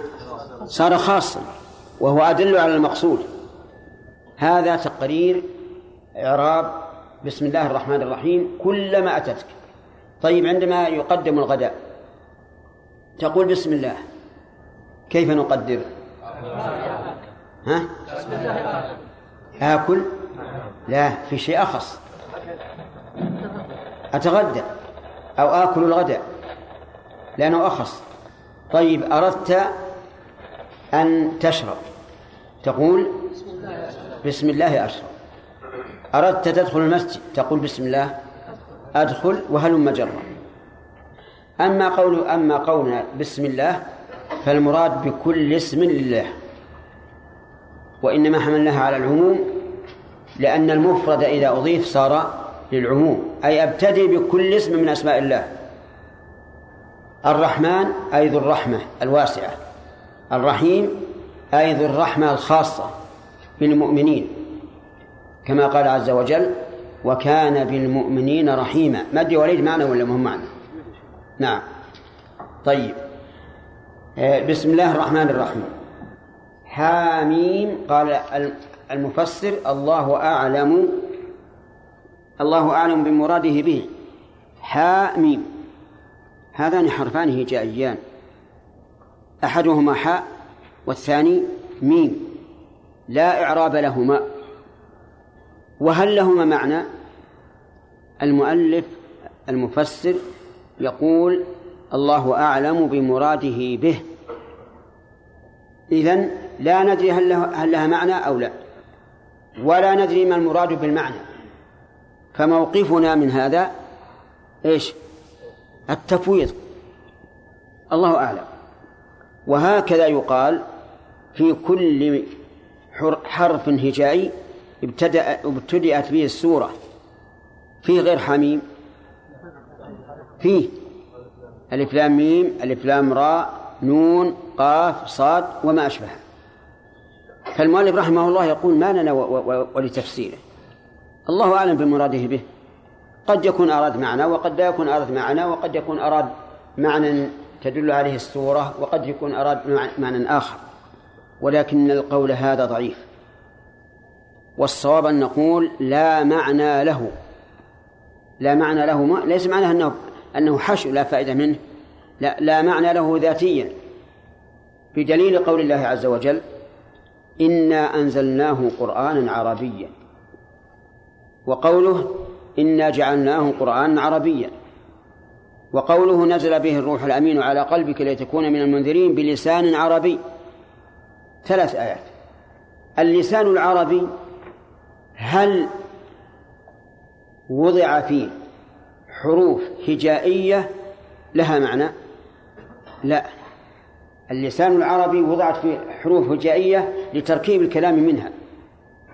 صار خاصا وهو أدل على المقصود. هذا تقرير إعراب بسم الله الرحمن الرحيم كلما أتتك. طيب عندما يقدم الغداء تقول بسم الله. كيف نقدر؟ ها؟ آكل؟ لا في شيء أخص. أتغدى أو آكل الغداء؟ لأنه أخص. طيب أردت أن تشرب. تقول بسم الله أشرب. أردت تدخل المسجد؟ تقول بسم الله. أدخل وهلم جرا. أما قول أما قولنا بسم الله فالمراد بكل اسم لله. وإنما حملناها على العموم لأن المفرد إذا أضيف صار للعموم. أي أبتدي بكل اسم من أسماء الله. الرحمن أي ذو الرحمة الواسعة. الرحيم أي ذو الرحمة الخاصة بالمؤمنين. كما قال عز وجل وكان بالمؤمنين رحيما. مد وليد معنى ولا مهم معنى. نعم. طيب. آه، بسم الله الرحمن الرحيم. حاميم قال المفسر الله أعلم الله أعلم بمراده به. حاميم. هذان حرفان هجائيان. أحدهما حاء والثاني ميم. لا إعراب لهما. وهل لهما معنى؟ المؤلف المفسر يقول الله أعلم بمراده به. إذن لا ندري هل, له هل لها معنى أو لا. ولا ندري ما المراد بالمعنى. فموقفنا من هذا إيش؟ التفويض. الله أعلم. وهكذا يقال في كل حرف هجائي ابتدأ ابتدأت به السورة. في غير حميم فيه. ألف لام ميم ألف لام راء نون قاف صاد وما أشبه فالمؤلف رحمه الله يقول ما لنا ولتفسيره. الله أعلم بمراده به. قد يكون أراد معنى وقد لا يكون أراد معنى وقد يكون أراد معنى تدل عليه السورة وقد يكون أراد معنى آخر. ولكن القول هذا ضعيف. والصواب أن نقول لا معنى له. لا معنى له ما ليس معناه أنه أنه حشو لا فائدة منه. لا لا معنى له ذاتيا. بدليل قول الله عز وجل إنا أنزلناه قرآنا عربيا وقوله إنا جعلناه قرآنا عربيا وقوله نزل به الروح الأمين على قلبك لتكون من المنذرين بلسان عربي ثلاث آيات. اللسان العربي هل وضع فيه حروف هجائية لها معنى؟ لا. اللسان العربي وضعت فيه حروف هجائية لتركيب الكلام منها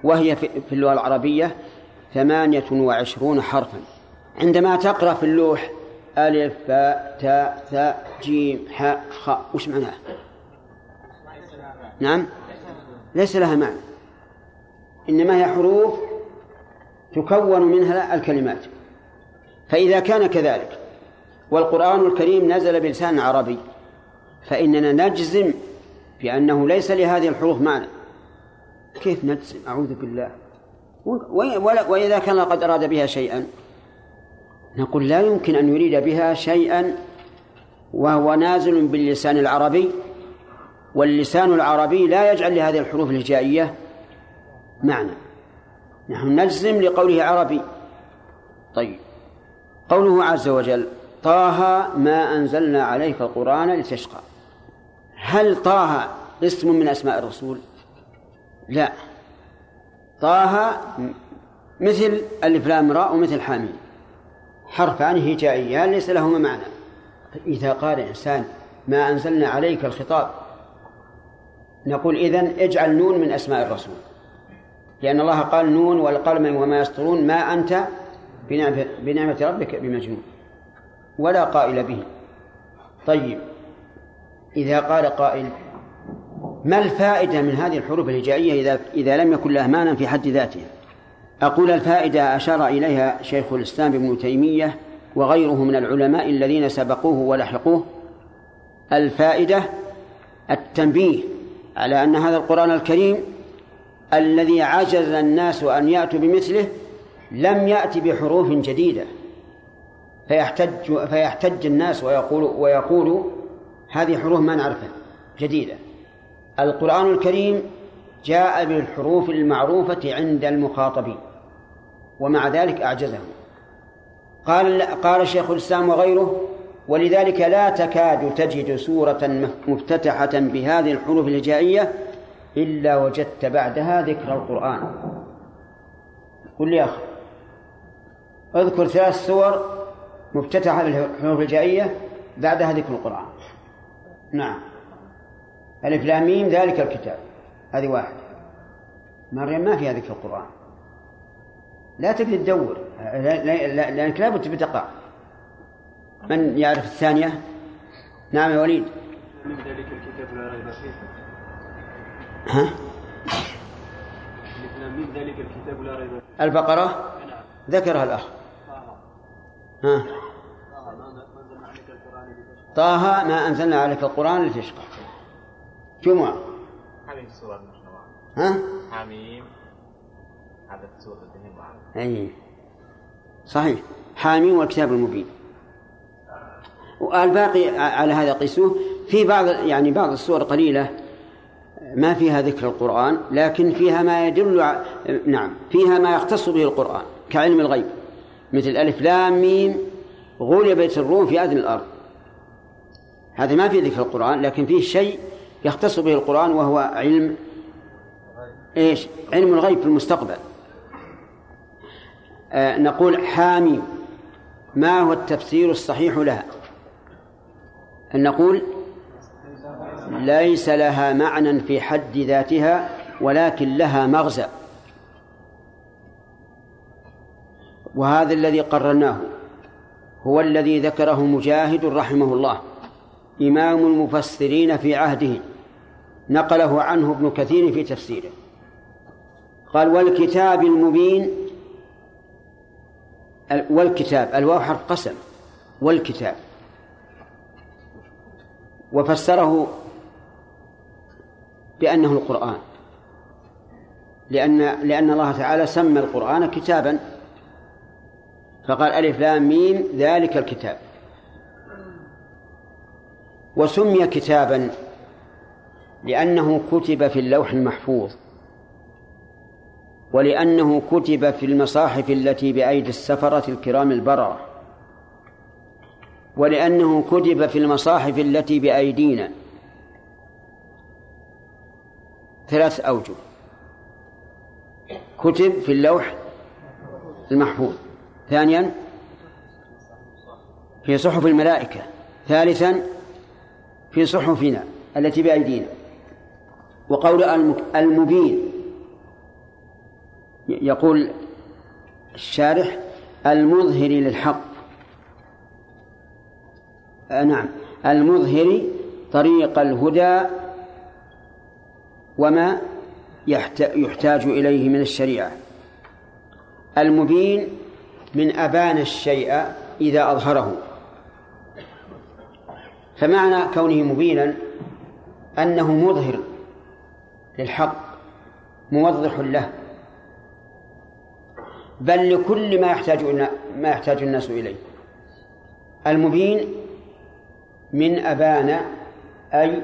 وهي في اللغة العربية ثمانية وعشرون حرفا. عندما تقرأ في اللوح ألف باء تاء ثاء جيم حاء خاء وش معناها؟ نعم؟ ليس لها معنى. إنما هي حروف تكون منها الكلمات. فإذا كان كذلك والقرآن الكريم نزل بلسان عربي فإننا نجزم بأنه ليس لهذه الحروف معنى. كيف نجزم؟ أعوذ بالله. وإذا كان قد أراد بها شيئا نقول لا يمكن أن يريد بها شيئا وهو نازل باللسان العربي واللسان العربي لا يجعل لهذه الحروف الهجائية معنى. نحن نجزم لقوله عربي. طيب. قوله عز وجل طه ما أنزلنا عليك القرآن لتشقى. هل طه اسم من أسماء الرسول؟ لا. طه مثل ألف لام راء ومثل حامين حرفان هجائيان ليس لهما معنى. إذا قال إنسان ما أنزلنا عليك الخطاب نقول إذن اجعل نون من أسماء الرسول. لأن الله قال نون والقلم وما يسطرون ما أنت بنعمة ربك بمجنون. ولا قائل به. طيب. إذا قال قائل ما الفائدة من هذه الحروف الهجائية إذا إذا لم يكن لها معنى في حد ذاتها؟ أقول الفائدة أشار إليها شيخ الإسلام ابن تيمية وغيره من العلماء الذين سبقوه ولحقوه. الفائدة التنبيه على أن هذا القرآن الكريم الذي عجز الناس أن يأتوا بمثله لم يأتي بحروف جديدة. فيحتج فيحتج الناس ويقول ويقول هذه حروف ما نعرفها جديدة. القرآن الكريم جاء بالحروف المعروفة عند المخاطبين ومع ذلك أعجزهم. قال قال شيخ الإسلام وغيره ولذلك لا تكاد تجد سورة مفتتحة بهذه الحروف الهجائية إلا وجدت بعدها ذكر القرآن. قل لي يا أخي أذكر ثلاث سور مفتتحة بالحروف الهجائية بعدها ذكر القرآن. نعم. ألف لام ميم ذلك الكتاب. هذه واحدة. مريم ما فيها ذكر القرآن. لا تقدر تدور. لأنك لابد بتقع من يعرف الثانية؟ نعم يا وليد. من ذلك الكتاب لا ريب فيه؟ ها؟ من ذلك الكتاب لا ريب فيه. البقرة؟ ذكرها الأخ. ها. طه ما أنزلنا عليك القرآن لتشقى. جمعة. حميم سورة ها؟ حميم. عدد سورة الدهن أي. صحيح. حاميم والكتاب المبين. والباقي على هذا قيسوه في بعض يعني بعض السور قليلة. ما فيها ذكر القرآن لكن فيها ما يدل. نعم. فيها ما يختص به القرآن كعلم الغيب. مثل ألف لام ميم غلبت الروم في أذن الأرض هذا ما في ذكر القرآن لكن فيه شيء يختص به القرآن وهو علم إيش؟ علم الغيب في المستقبل آه نقول حامي ما هو التفسير الصحيح لها؟ أن نقول ليس لها معنى في حد ذاتها ولكن لها مغزى وهذا الذي قررناه هو الذي ذكره مجاهد رحمه الله إمام المفسرين في عهده نقله عنه ابن كثير في تفسيره. قال والكتاب المبين والكتاب الواو حرف قسم والكتاب. وفسره بأنه القرآن. لأن لأن الله تعالى سمى القرآن كتابا. فقال ألف لام ميم ذلك الكتاب. وسمي كتابا لأنه كتب في اللوح المحفوظ ولأنه كتب في المصاحف التي بأيدي السفرة الكرام البررة ولأنه كتب في المصاحف التي بأيدينا. ثلاث أوجه. كتب في اللوح المحفوظ. ثانيا في صحف الملائكة. ثالثا في صحفنا التي بأيدينا. وقول المبين. يقول الشارح المظهر للحق. آه نعم. المظهر طريق الهدى وما يحتاج إليه من الشريعة. المبين من أبان الشيء إذا أظهره. فمعنى كونه مبينا أنه مظهر للحق موضح له. بل لكل ما يحتاج ما يحتاج الناس إليه. المبين من أبان أي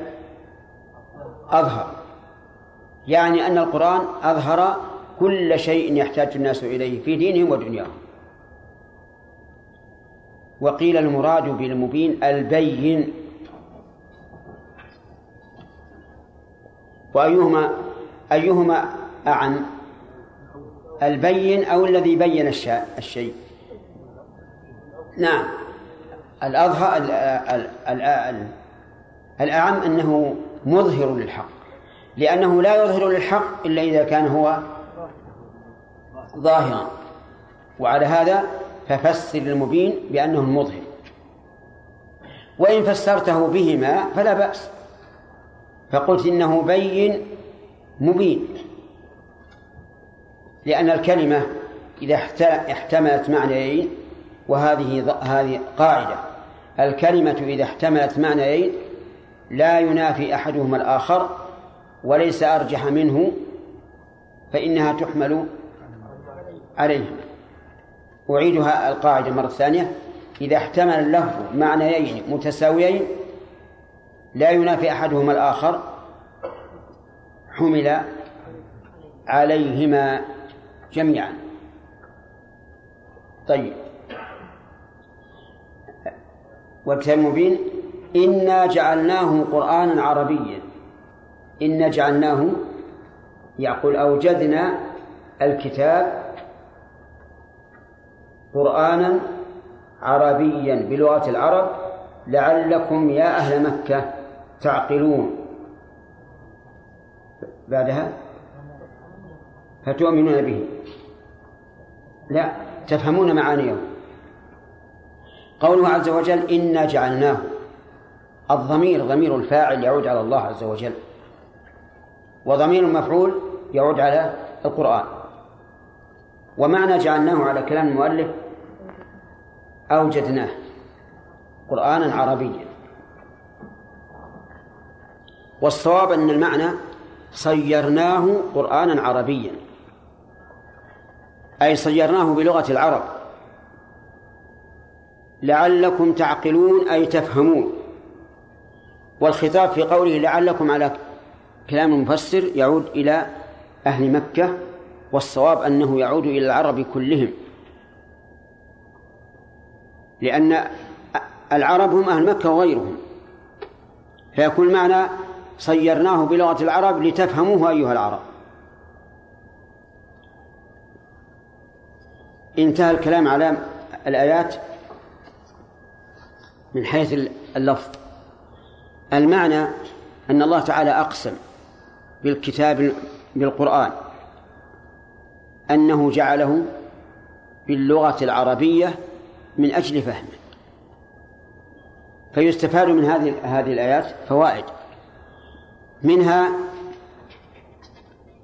أظهر. يعني أن القرآن أظهر كل شيء يحتاج الناس إليه في دينهم ودنياهم. وقيل المراد بالمبين البين. وأيهما أيهما أعم البين أو الذي بين الشيء. نعم. الأظهر الأعم أنه مظهر للحق. لأنه لا يظهر للحق إلا إذا كان هو ظاهرا. وعلى هذا ففسر المبين بأنه المظهر. وإن فسرته بهما فلا بأس. فقلت إنه بين مبين. لأن الكلمة إذا احتملت معنيين وهذه هذه قاعدة. الكلمة إذا احتملت معنيين لا ينافي أحدهما الآخر وليس أرجح منه فإنها تحمل عليه أعيدها القاعدة مرة ثانية. إذا احتمل اللفظ معنيين متساويين لا ينافي أحدهما الآخر. حمل عليهما جميعا. طيب. والكتاب المبين إنا جعلناه قرآنا عربيا. إنا جعلناه يقول أوجدنا الكتاب قرآنا عربيا بلغة العرب لعلكم يا أهل مكة تعقلون. بعدها؟ فتؤمنون به؟ لا تفهمون معانيه. قوله عز وجل إنا جعلناه. الضمير ضمير الفاعل يعود على الله عز وجل وضمير المفعول يعود على القرآن. ومعنى جعلناه على كلام المؤلف أوجدناه قرآنا عربيا. والصواب أن المعنى صيرناه قرآنا عربيا. أي صيرناه بلغة العرب. لعلكم تعقلون أي تفهمون. والخطاب في قوله لعلكم على كلام المفسر يعود إلى أهل مكة والصواب أنه يعود إلى العرب كلهم. لأن العرب هم أهل مكة وغيرهم. فيكون معنى صيرناه بلغة العرب لتفهموه أيها العرب. انتهى الكلام على الآيات من حيث اللفظ. المعنى أن الله تعالى أقسم بالكتاب بالقرآن. أنه جعله باللغة العربية من أجل فهمه فيستفاد من هذه هذه الآيات فوائد. منها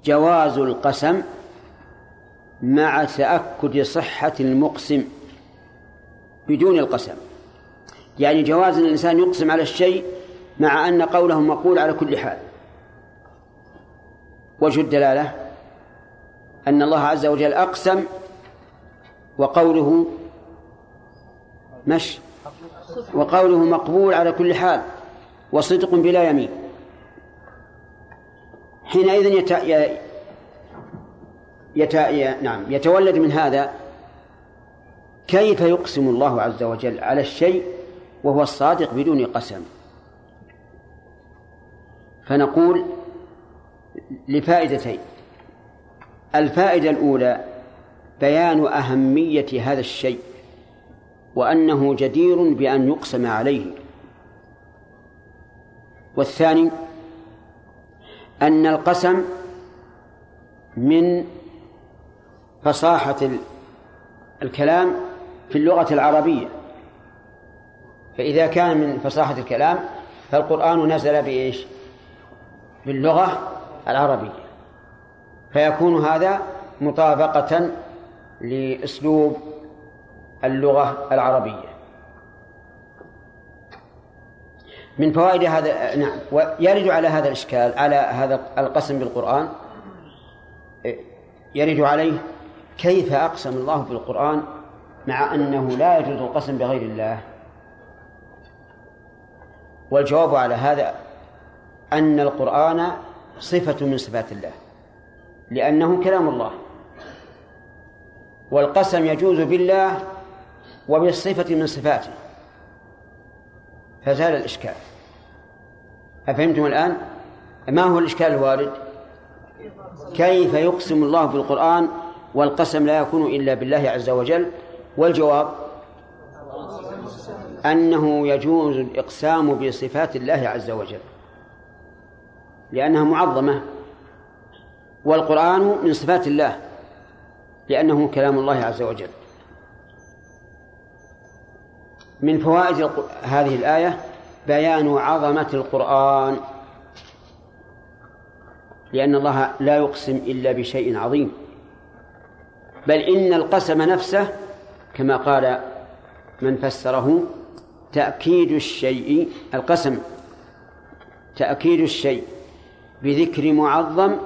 جواز القسم مع تأكد صحة المقسم بدون القسم. يعني جواز أن الإنسان يقسم على الشيء مع أن قوله مقول على كل حال. وجه الدلالة أن الله عز وجل أقسم وقوله مش؟ وقوله مقبول على كل حال وصدق بلا يمين. حينئذ يت... يت... نعم يتولد من هذا كيف يقسم الله عز وجل على الشيء وهو الصادق بدون قسم؟ فنقول لفائدتين. الفائدة الأولى بيان أهمية هذا الشيء وأنه جدير بأن يقسم عليه. والثاني أن القسم من فصاحة الكلام في اللغة العربية. فإذا كان من فصاحة الكلام فالقرآن نزل بإيش؟ باللغة العربية. فيكون هذا مطابقة لأسلوب اللغة العربية. من فوائد هذا نعم ويرد على هذا الإشكال على هذا القسم بالقرآن يرد عليه كيف أقسم الله بالقرآن مع أنه لا يجوز القسم بغير الله. والجواب على هذا أن القرآن صفة من صفات الله. لأنه كلام الله. والقسم يجوز بالله وبالصفة من صفاته. فزال الإشكال. أفهمتم الآن؟ ما هو الإشكال الوارد؟ كيف يقسم الله بالقرآن والقسم لا يكون إلا بالله عز وجل؟ والجواب أنه يجوز الإقسام بصفات الله عز وجل. لأنها معظمة. والقرآن من صفات الله لأنه كلام الله عز وجل. من فوائد هذه الآية بيان عظمة القرآن. لأن الله لا يقسم إلا بشيء عظيم. بل إن القسم نفسه كما قال من فسره تأكيد الشيء القسم تأكيد الشيء بذكر معظم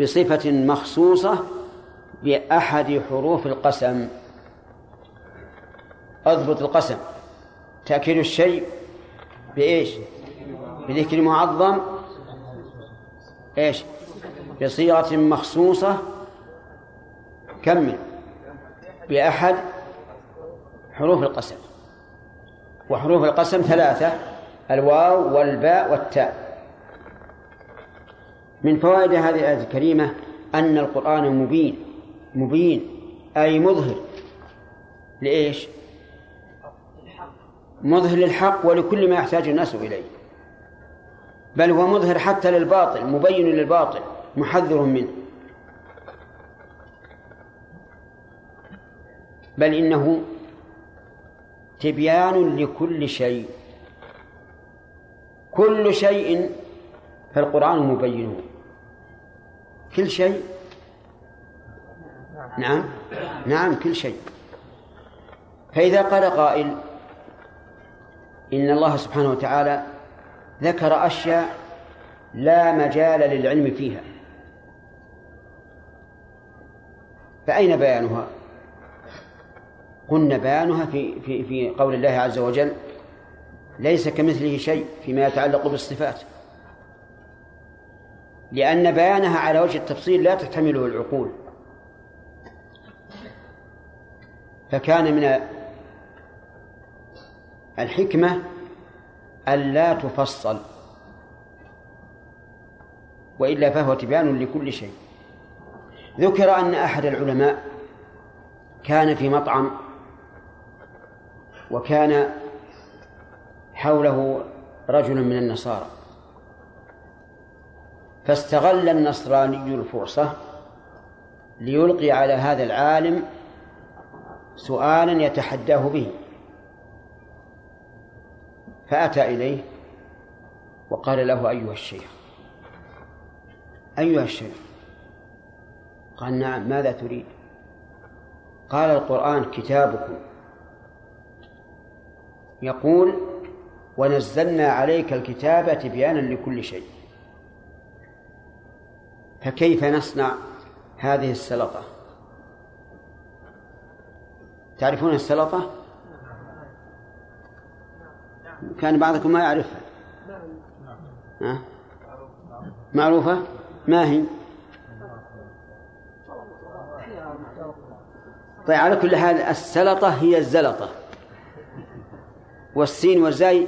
بصفة مخصوصة بأحد حروف القسم. أضبط القسم. تأكيد الشيء بإيش؟ بذكر معظم. إيش؟ بصيغة مخصوصة. كمل. بأحد حروف القسم. وحروف القسم ثلاثة الواو والباء والتاء. من فوائد هذه الآية الكريمة أن القرآن مبين مبين أي مظهر. لإيش؟ مظهر للحق ولكل ما يحتاج الناس إليه. بل هو مظهر حتى للباطل مبين للباطل محذر منه. بل إنه تبيان لكل شيء. كل شيء فالقرآن مبينه. كل شيء؟ نعم. نعم. كل شيء. فإذا قال قائل إن الله سبحانه وتعالى ذكر أشياء لا مجال للعلم فيها. فأين بيانها؟ قلنا بيانها في في في قول الله عز وجل ليس كمثله شيء فيما يتعلق بالصفات. لأن بيانها على وجه التفصيل لا تحتمله العقول. فكان من الحكمة ألا تفصل وإلا فهو تبيان لكل شيء. ذكر أن أحد العلماء كان في مطعم وكان حوله رجل من النصارى. فاستغل النصراني الفرصة ليلقي على هذا العالم سؤالا يتحداه به. فأتى إليه وقال له أيها الشيخ أيها الشيخ. قال نعم ماذا تريد؟ قال القرآن كتابكم. يقول ونزلنا عليك الكتاب تبيانا لكل شيء. فكيف نصنع هذه السلطة؟ تعرفون السلطة؟ كان بعضكم ما يعرفها. ها؟ معروفة؟ ما هي؟ طيب على كل حال السلطة هي الزلطة. والسين والزاي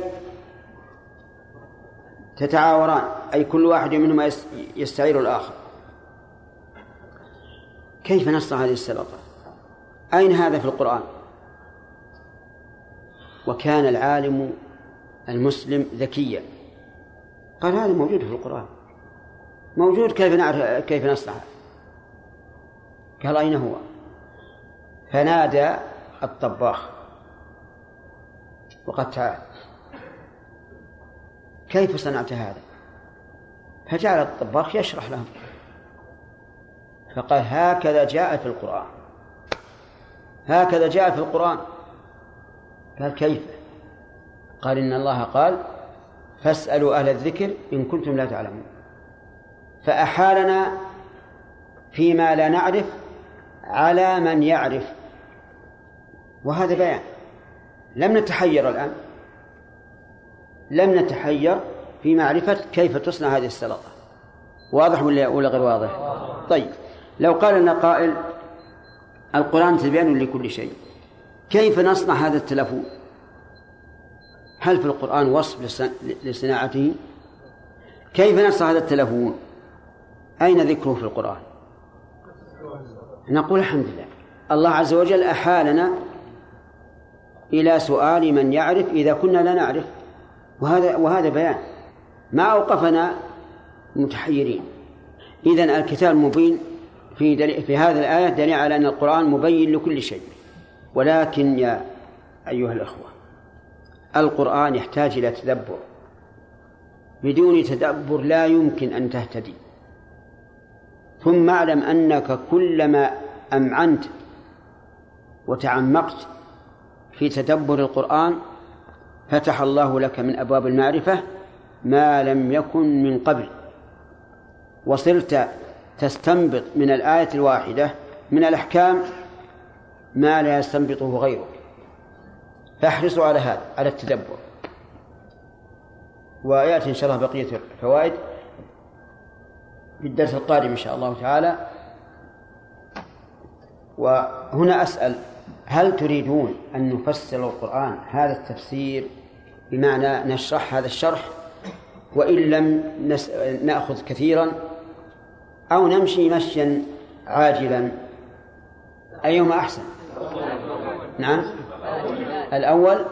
تتعاوران أي كل واحد منهما يستعير الآخر. كيف نصنع هذه السلطة أين هذا في القرآن؟ وكان العالم المسلم ذكيا. قال هذا موجود في القرآن. موجود كيف نعرف كيف نصنع قال أين هو؟ فنادى الطباخ. وقد تعال. كيف صنعت هذا؟ فجعل الطباخ يشرح لهم. فقال هكذا جاء في القرآن. هكذا جاء في القرآن. قال كيف؟ قال إن الله قال فاسألوا أهل الذكر إن كنتم لا تعلمون. فأحالنا فيما لا نعرف على من يعرف. وهذا بيان. لم نتحير الآن. لم نتحير في معرفة كيف تصنع هذه السلطة واضح ولا غير واضح؟ طيب. لو قال لنا قائل القرآن تبيان لكل شيء كيف نصنع هذا التلفون؟ هل في القرآن وصف لصناعته؟ كيف نصنع هذا التلفون؟ أين ذكره في القرآن؟ نقول الحمد لله الله عز وجل أحالنا إلى سؤال من يعرف إذا كنا لا نعرف وهذا وهذا بيان ما أوقفنا متحيرين إذا الكتاب مبين في دليل في هذه الآية دليل على أن القرآن مبين لكل شيء. ولكن يا أيها الأخوة القرآن يحتاج إلى تدبر. بدون تدبر لا يمكن أن تهتدي. ثم اعلم أنك كلما أمعنت وتعمقت في تدبر القرآن فتح الله لك من أبواب المعرفة ما لم يكن من قبل. وصرت تستنبط من الآية الواحدة من الأحكام ما لا يستنبطه غيرك فاحرصوا على هذا على التدبر. ويأتي إن شاء الله بقية الفوائد في الدرس القادم إن شاء الله تعالى. وهنا أسأل هل تريدون أن نفسر القرآن هذا التفسير بمعنى نشرح هذا الشرح؟ وإن لم. نأخذ كثيرا أو نمشي مشيا عاجلا. أيهما أحسن؟ نعم. الأول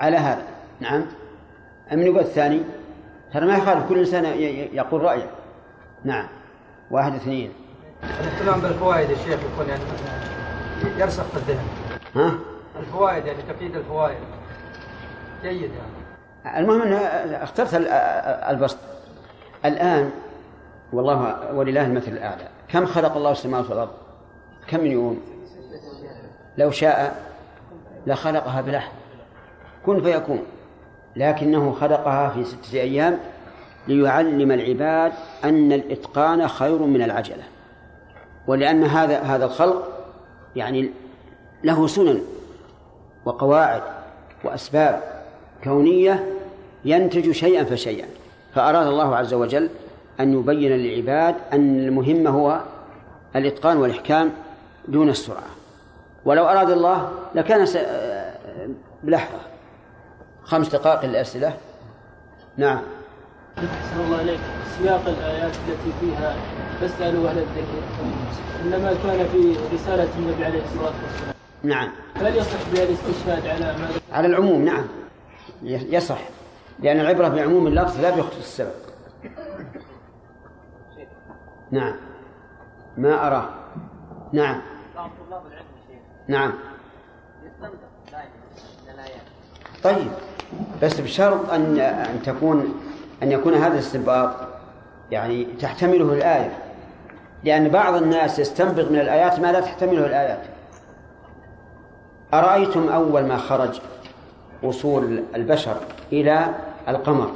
على هذا. نعم. أم نقول الثاني؟ ترى ما يخالف كل إنسان يقول رأيه. نعم. واحد اثنين. الاهتمام بالفوائد يا شيخ يكون يعني يرسخ في الذهن. ها؟ الفوائد يعني تفيد الفوائد. جيد يعني. المهم أن اخترت ال- البسط. الآن والله ولله المثل الأعلى. كم خلق الله السماوات والأرض؟ كم من يوم؟ لو شاء لخلقها بلحظة كن فيكون. لكنه خلقها في ستة أيام ليعلم العباد أن الإتقان خير من العجلة. ولأن هذا هذا الخلق يعني له سنن وقواعد وأسباب كونية ينتج شيئا فشيئا. فأراد الله عز وجل أن يبين للعباد أن المهم هو الإتقان والإحكام دون السرعة. ولو أراد الله لكان س- بلحظة. خمس دقائق للأسئلة. نعم. أحسن الله عليك سياق الآيات التي فيها فاسألوا أهل الذكر. إنما كان في رسالة النبي عليه الصلاة والسلام. نعم. هل يصح بها الاستشهاد على ما على العموم نعم. يصح. لأن العبرة بعموم اللفظ لا بيختص السبب. نعم. ما أراه. نعم. بعض طلاب العلم نعم. طيب. بس بشرط أن أن تكون أن يكون هذا الاستنباط يعني تحتمله الآية. لأن بعض الناس يستنبط من الآيات ما لا تحتمله الآيات؟ أرأيتم أول ما خرج وصول البشر إلى القمر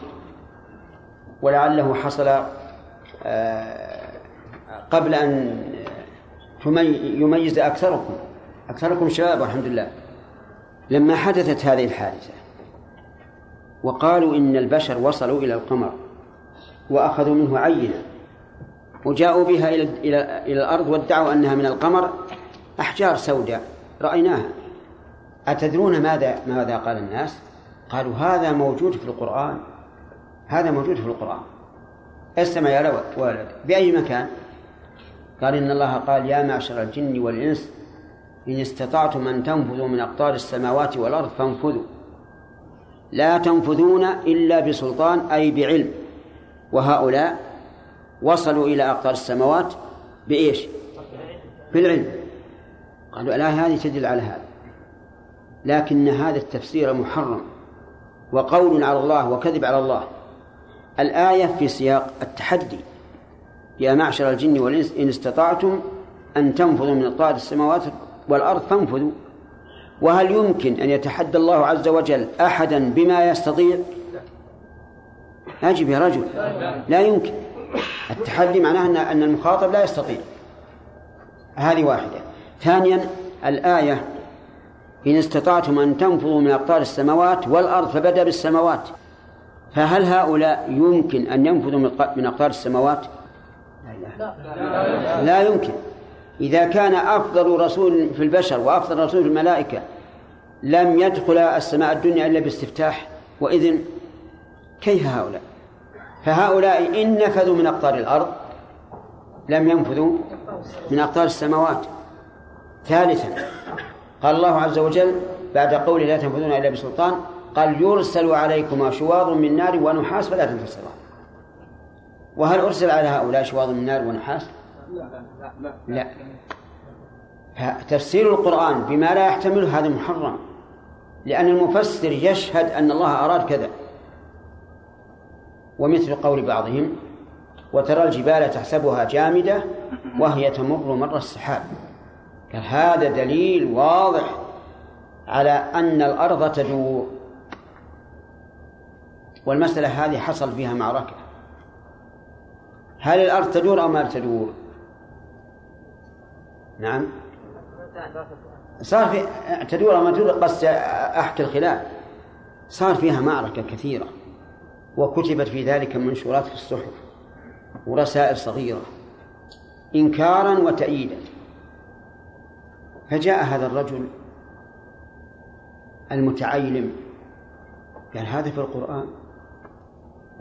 ولعله حصل آه، قبل أن يميز أكثركم أكثركم شباب والحمد لله لما حدثت هذه الحادثة وقالوا إن البشر وصلوا إلى القمر وأخذوا منه عينة وجاءوا بها إلى إلى إلى الأرض وادعوا أنها من القمر أحجار سوداء رأيناها أتدرون ماذا ماذا قال الناس؟ قالوا هذا موجود في القرآن هذا موجود في القرآن أستمع يا ولد بأي مكان؟ قال إن الله قال يا معشر الجن والإنس إن استطعتم أن تنفذوا من أقطار السماوات والأرض فانفذوا. لا تنفذون إلا بسلطان أي بعلم. وهؤلاء وصلوا إلى أقطار السماوات بإيش؟ بالعلم. قالوا الآية هذه تدل على هذا. لكن هذا التفسير محرم. وقول على الله وكذب على الله. الآية في سياق التحدي. يا معشر الجن والإنس إن استطعتم أن تنفذوا من أقطار السماوات والأرض فانفذوا. وهل يمكن أن يتحدى الله عز وجل أحدا بما يستطيع؟ أجب يا رجل. لا يمكن. التحدي معناه أن المخاطب لا يستطيع. هذه واحدة. ثانيا الآية إن استطعتم أن تنفذوا من أقطار السماوات والأرض فبدأ بالسماوات. فهل هؤلاء يمكن أن ينفذوا من أقطار السماوات؟ لا يمكن. إذا كان أفضل رسول في البشر وأفضل رسول في الملائكة لم يدخل السماء الدنيا إلا باستفتاح وإذن كيف هؤلاء؟ فهؤلاء إن نفذوا من أقطار الأرض لم ينفذوا من أقطار السماوات. ثالثا قال الله عز وجل بعد قوله لا تنفذون إلا بسلطان قال يرسل عليكما شواظ من نار ونحاس فلا تنتصران وهل أرسل على هؤلاء شواظ من نار ونحاس؟ لا. فتفسير القرآن بما لا يحتمله هذا محرم لأن المفسر يشهد أن الله أراد كذا. ومثل قول بعضهم وترى الجبال تحسبها جامدة وهي تمر مر السحاب. قال هذا دليل واضح على أن الأرض تدور. والمسألة هذه حصل فيها معركة. هل الأرض تدور أو ما تدور؟ نعم. صار في تدور أو ما تدور بس أحكي الخلاف. صار فيها معركة كثيرة وكتبت في ذلك منشورات في الصحف ورسائل صغيرة إنكارا وتأييدا. فجاء هذا الرجل المتعيلم قال هذا في القرآن.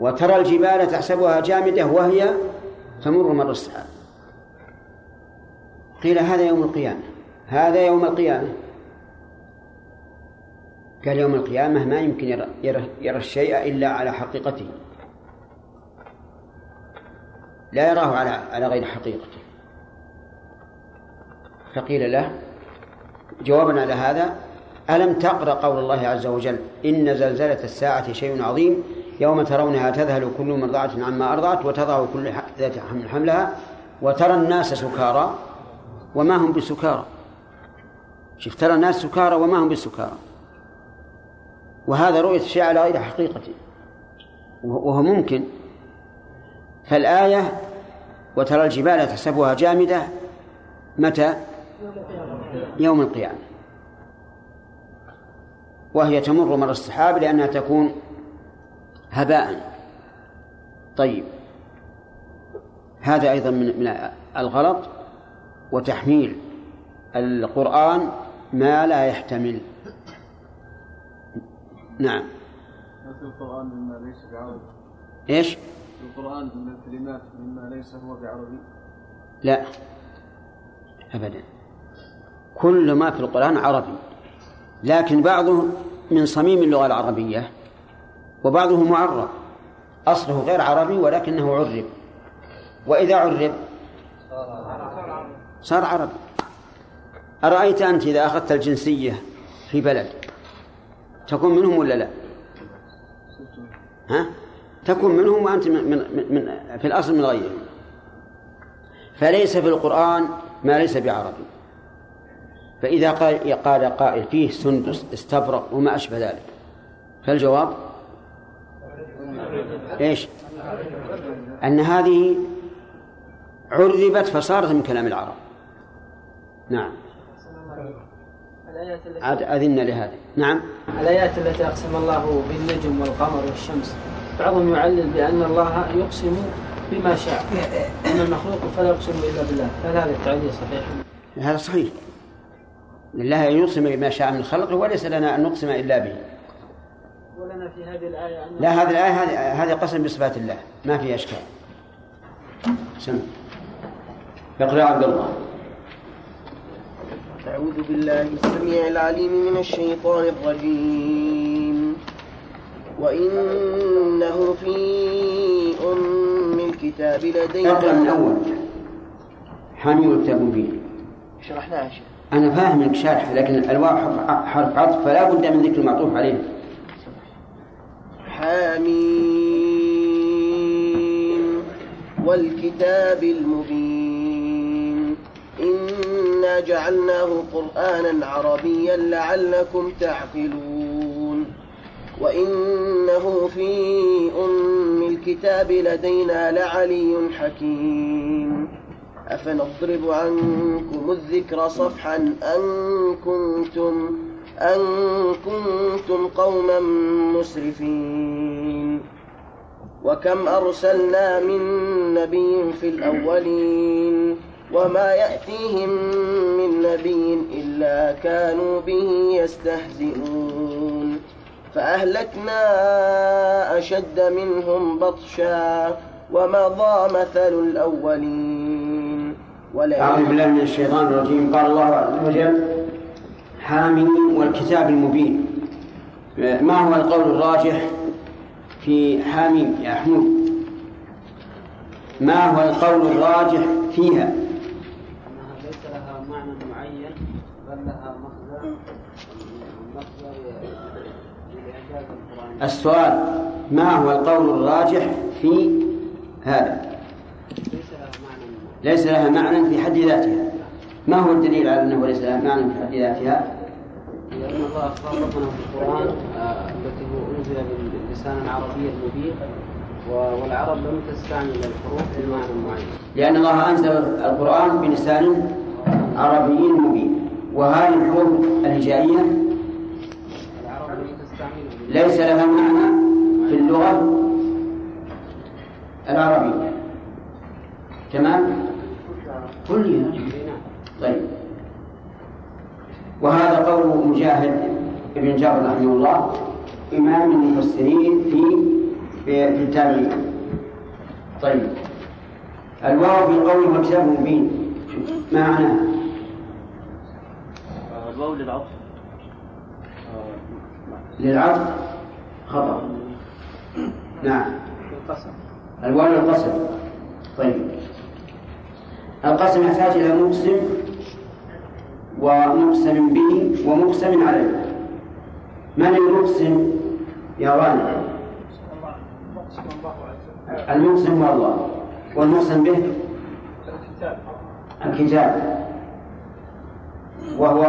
وترى الجبال تحسبها جامدة وهي تمر مر السحاب قيل هذا يوم القيامة. هذا يوم القيامة. قال يوم القيامة ما يمكن يرى, يرى, يرى الشيء إلا على حقيقته. لا يراه على على غير حقيقته. فقيل له جوابا على هذا ألم تقرأ قول الله عز وجل إن زلزلة الساعة شيء عظيم؟ يوم ترونها تذهل كل مرضعة عما أرضعت وتضع كل ذات حمل حملها وترى الناس سكارى وما هم بسكارى. شوف ترى الناس سكارى وما هم بسكارى. وهذا رؤية الشيء على غير حقيقته وهو ممكن. فالآية وترى الجبال تحسبها جامدة متى؟ يوم القيامة. وهي تمر مر السحاب لأنها تكون هباء. طيب. هذا أيضا من من الغلط وتحميل القرآن ما لا يحتمل. نعم. في القرآن مما ليس بعربي؟ إيش؟ في القرآن من الكلمات مما ليس هو بعربي؟ لا. أبدا. كل ما في القرآن عربي. لكن بعضه من صميم اللغة العربية وبعضه معرب أصله غير عربي ولكنه عرب. وإذا عرب؟ صار عربي. أرأيت أنت إذا أخذت الجنسية في بلد تكون منهم ولا لا؟ ها؟ تكون منهم وأنت من, من, من في الأصل من غيرهم. فليس في القرآن ما ليس بعربي. فإذا قال قال قائل فيه سندس استبرق وما أشبه ذلك. فالجواب؟ إيش؟ أن هذه عربت فصارت من كلام العرب. نعم. عاد أذن لهذا نعم. الآيات التي أقسم الله بالنجم والقمر والشمس. بعضهم يعلل بأن الله يقسم بما شاء. أما المخلوق فلا يقسم إلا بالله. هل هذا التعليل صحيح؟ هذا صحيح. لله أن يقسم بما شاء من خلقه وليس لنا أن نقسم إلا به. ولنا في هذه الآية أن لا هذه الآية هذه هذه قسم بصفات الله. ما في أشكال. سم. اقرأ عبد الله. أعوذ بالله السميع العليم من الشيطان الرجيم. وإنه في أم الكتاب لدينا. اقرأ من أول. حامل الكتاب مبين شرحناها شيخ. أنا فاهم إنك شارح لكن الواو حرف- حرف عطف فلا بد من ذكر المعطوف عليه. حميم والكتاب المبين إنا جعلناه قرآنا عربيا لعلكم تعقلون وإنه في أم الكتاب لدينا لعلي حكيم أفنضرب عنكم الذكر صفحا أن كنتم أن كنتم قوما مسرفين. وكم أرسلنا من نبي في الأولين وما يأتيهم من نبي إلا كانوا به يستهزئون. فأهلكنا أشد منهم بطشا ومضى مثل الأولين. أعوذ بالله من الشيطان الرجيم. قال الله عز وجل حاميم والكتاب المبين. ما هو القول الراجح في حاميم يا حمود؟ ما هو القول الراجح فيها؟ أنها ليس لها معنى معين بل لها القرآن السؤال ما هو القول الراجح في هذا؟ ليس لها معنى ليس لها معنى في حد ذاتها. ما هو الدليل على أنه ليس لها معنى في حد ذاتها؟ لأن الله خاطبنا في القرآن آه، التي هو أنزل بلسان عربي مبين و- والعرب لم تستعمل الحروف بمعنى معين. لأن الله أنزل القرآن بلسان عربي مبين. وهذه الحروف تستعمل ليس لها معنى في اللغة العربية. تمام؟ كلها. طيب. وهذا قول مجاهد بن جابر رحمه الله إمام المفسرين في في التابعين. طيب. الواو في قوله وكتاب مبين. ما معناه؟ الواو للعطف. للعطف. خطأ. نعم. القسم. الواو للقسم. طيب. القسم يحتاج إلى مقسم ومقسم به ومقسم عليه. من المقسم يا غالب المقسم هو الله. والمقسم به الكتاب. وهو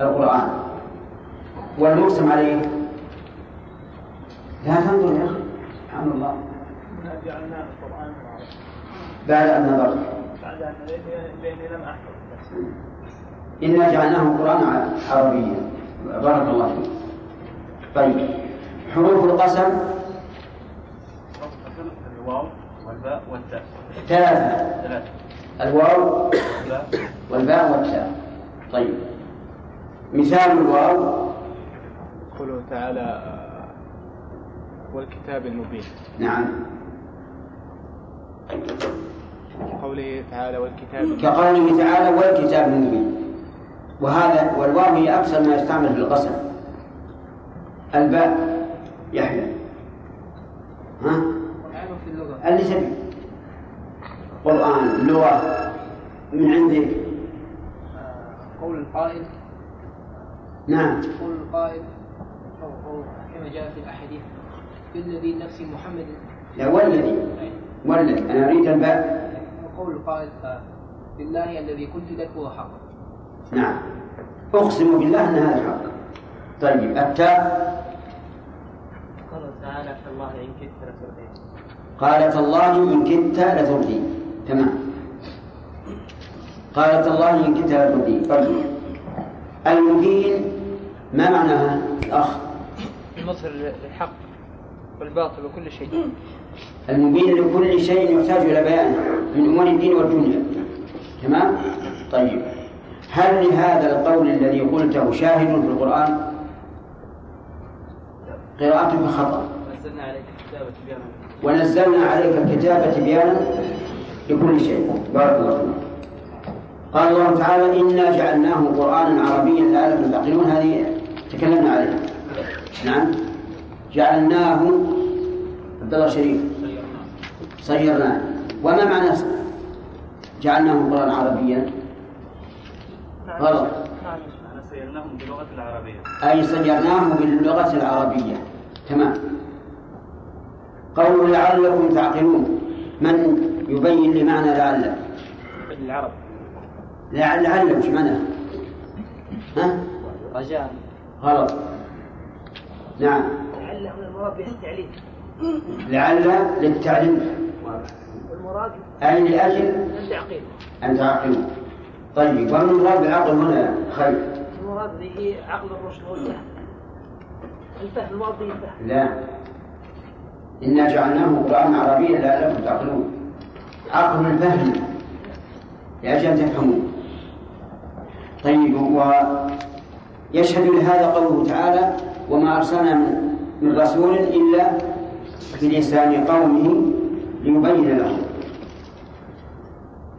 القرآن. والمقسم عليه؟ لا تنظر يا أخي سبحان الله بعد أن نظرت. بعد أن لأني لم أحفظ إنا جعلناه قرآنا عربيا. بارك الله فيك. طيب. حروف القسم. الواو والباء والتاء. ثلاثة ثلاثة. الواو الباء. والباء والتاء. طيب. مثال الواو. قوله تعالى والكتاب المبين. نعم. قوله تعالى والكتاب كقوله تعالى والكتاب المبين. وهذا والواو هي أكثر ما يستعمل في القسم الباء يحيى. ها؟ اللي تبي قرآن لغة من عندك قول القائل. نعم. قول القائل. أو أو كما جاء في الأحاديث. بالذي نفس محمد. لا والذي. والذي. أنا أريد الباء. وقول القائل. بالله الذي قلت لك هو حق نعم. أقسم بالله أن هذا حق طيب التاء قال تعالى الله إن كدت لتردين قالت الله إن كدت لتردين تمام. قالت الله إن كدت لتردين طيب. المبين ما معناها؟ الأخ. المظهر للحق والباطل وكل شيء. المبين لكل شيء يحتاج إلى بيانه من أمور الدين والدنيا. تمام؟ طيب. هل لهذا القول الذي قلته شاهد في القرآن؟ قراءتك خطأ. ونزلنا عليك الكتاب تبيانا لكل شيء. بارك الله فيك. قال الله تعالى إنا جعلناه قرآنا عربيا لعلكم تعقلون هذه تكلمنا عليها. نعم. جعلناه عبد الله شريف. صيرناه. وما معنى جعلناه قرآنا عربيا؟ غلط. سيرناهم بلغة العربية أي صيرناه باللغة العربية. تمام. قول لعلكم تعقلون. من يبين لي معنى لعل؟ العرب. لعل لعل وش معناه؟ ها؟ رجاء. غلط. نعم. لعل هنا المراد به التعليم لعل للتعليم. والمراد أي لأجل؟ التعقيد أن تعقلوا. طيب وما المراد بالعقل هنا خير. المراد به عقل الرشد والفهم. الفهم المراد به الفهم. لا. إنا جعلناه قرآنا عربيا لعلكم تعقلون. عقل الفهم لأجل أن تفهموا طيب ويشهد لهذا قوله تعالى وما أرسلنا من, من رسول إلا بلسان قومه ليبين لهم.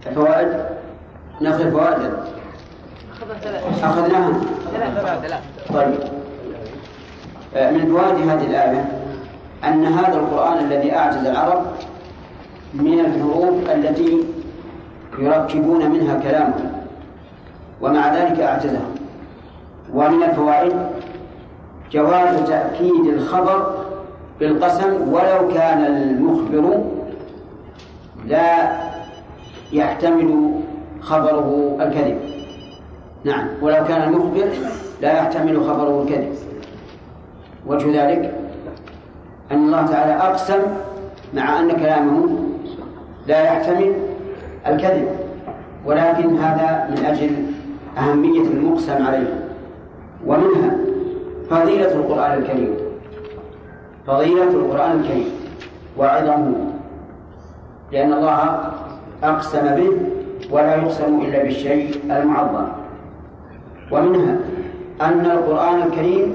الفوائد ناخذ الفوائد. أخذناها. طيب. آه، من فوائد هذه الآية أن هذا القرآن الذي أعجز العرب من الحروف التي يركبون منها كلامهم ومع ذلك أعجزهم ومن الفوائد جواز تأكيد الخبر بالقسم ولو كان المخبر لا يحتمل خبره الكذب. نعم. ولو كان المخبر لا يحتمل خبره الكذب. وجه ذلك أن الله تعالى أقسم مع أن كلامه لا يحتمل الكذب. ولكن هذا من أجل أهمية المقسم عليه. ومنها فضيلة القرآن الكريم. فضيلة القرآن الكريم. وعظمه. لأن الله أقسم به ولا يقسم إلا بالشيء المعظم. ومنها أن القرآن الكريم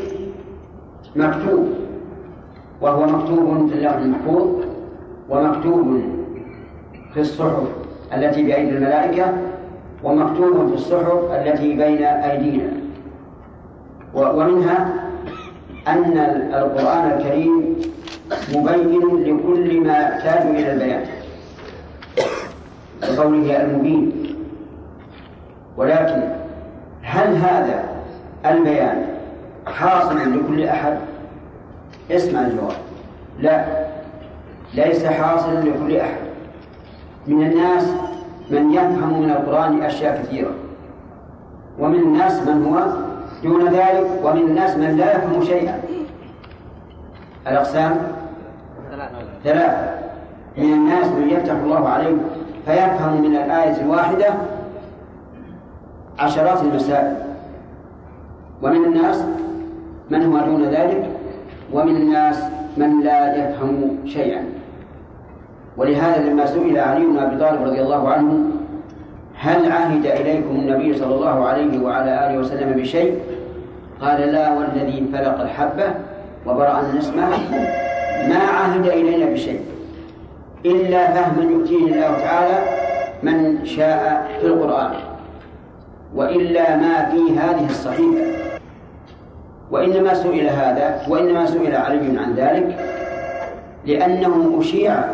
مكتوب وهو مكتوب في اللوح المحفوظ ومكتوب في الصحف التي بأيدي الملائكة ومكتوب في الصحف التي بين أيدينا. ومنها أن القرآن الكريم مبين لكل ما يحتاج إلى البيان. بقوله المبين. ولكن هل هذا البيان حاصل لكل أحد؟ اسمع الجواب. لا. ليس حاصلا لكل أحد. من الناس من يفهم من القرآن أشياء كثيرة. ومن الناس من هو دون ذلك ومن الناس من لا يفهم شيئا. الأقسام؟ ثلاثة. من الناس من يفتح الله عليه فيفهم من الآية الواحدة عشرات المسائل. ومن الناس من هو دون ذلك؟ ومن الناس من لا يفهم شيئا. ولهذا لما سئل علي بن أبي طالب رضي الله عنه هل عهد إليكم النبي صلى الله عليه وعلى آله وسلم بشيء؟ قال لا والذي فلق الحبة وبرأ النسمه ما عهد إلينا بشيء. إلا فهما يؤتيه الله تعالى من شاء في القرآن وإلا ما في هذه الصحيفة. وإنما سئل هذا وإنما سئل علي عن ذلك لأنه أشيع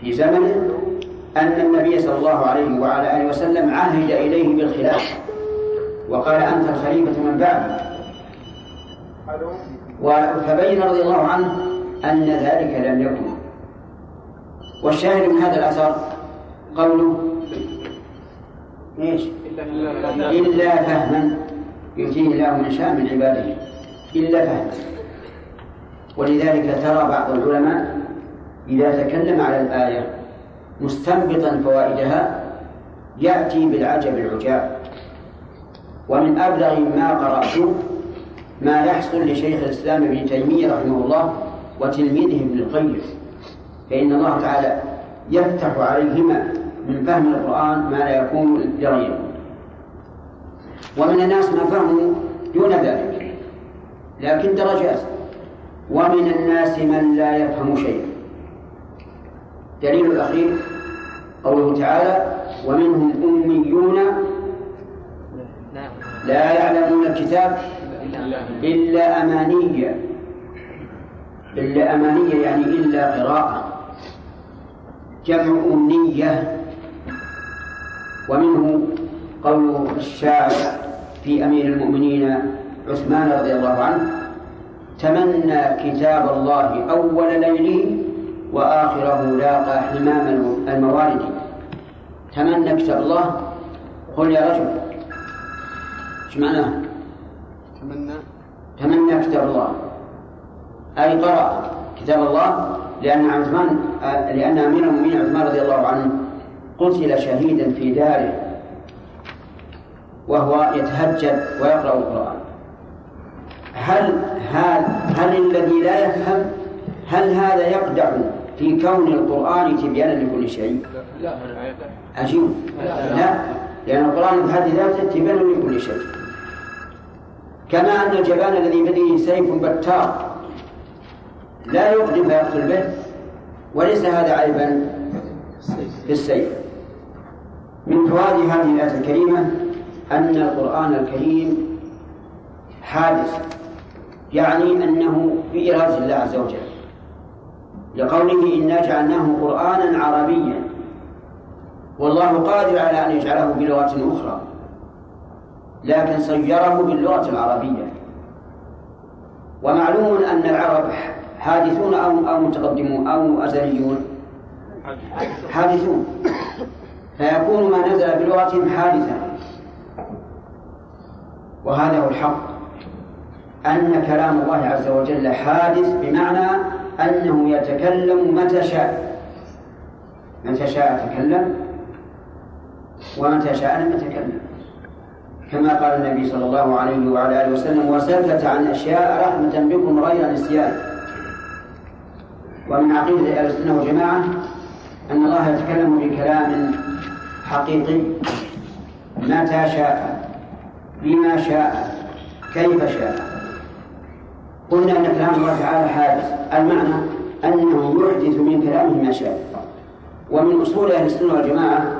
في زمنه أن النبي صلى الله عليه وعلى آله وسلم عهد إليه بالخلافة وقال أنت الخليفة من بعدي فبين رضي الله عنه أن ذلك لم يكن. والشاهد من هذا الأثر قوله إيش؟ إلا فهما يؤتيه الله من شاء من عباده. إلا فهما. ولذلك ترى بعض العلماء إذا تكلم على الآية مستنبطا فوائدها يأتي بالعجب العجاب. ومن أبلغ ما قرأت ما يحصل لشيخ الإسلام ابن تيمية رحمه الله وتلميذه ابن القيم. فإن الله تعالى يفتح عليهما من فهم القرآن ما لا يكون لغيره ومن الناس من فهموا دون ذلك لكن درجات. ومن الناس من لا يفهم شيئا. دليل الأخير قوله تعالى ومنهم أميون لا يعلمون الكتاب إلا أمانية. إلا أمانية يعني إلا قراءة. جمع أمنية ومنه قول الشاعر في أمير المؤمنين عثمان رضي الله عنه تمنى كتاب الله أول ليله وآخره لاقى حمام الموارد. تمنى كتاب الله. قل يا رجل إيش معناه؟ تمنى. تمنى كتاب الله. أي قرأ كتاب الله؟ لأن عثمان لأن أمير المؤمنين عثمان رضي الله عنه قتل شهيدا في داره وهو يتهجد ويقرأ القرآن. هل هل هل الذي لا يفهم هل هذا يقدح في كون القرآن تبيانا لكل شيء؟ لا عجيب لا لأن القرآن بحد ذاته تبيان لكل شيء. كما أن الجبان الذي بيده سيف بتار لا يقدم فيقتل به وليس هذا عيبا في السيف. من فوائد هذه الآية الكريمة أن القرآن الكريم حادث يعني أنه في إرادة الله عز وجل. لقوله إنا جعلناه قرآنا عربيا والله قادر على أن يجعله بلغة أخرى لكن صيره باللغة العربية. ومعلوم أن العرب حادثون أو أو متقدمون أو أزليون؟ حادثون. فيكون ما نزل بلغتهم حادثا. وهذا هو الحق. أن كلام الله عز وجل حادث بمعنى أنه يتكلم متى شاء. متى شاء تكلم ومتى شاء لم يتكلم. كما قال النبي صلى الله عليه وعلى آله وسلم وسكت عن أشياء رحمة بكم غير نسيان. ومن عقيدة أهل السنة والجماعة أن الله يتكلم بكلام حقيقي. متى شاء بما شاء كيف شاء. قلنا أن كلام الله تعالى حادث. المعنى أنه يحدث من كلامه ما شاء. ومن أصول أهل السنة والجماعة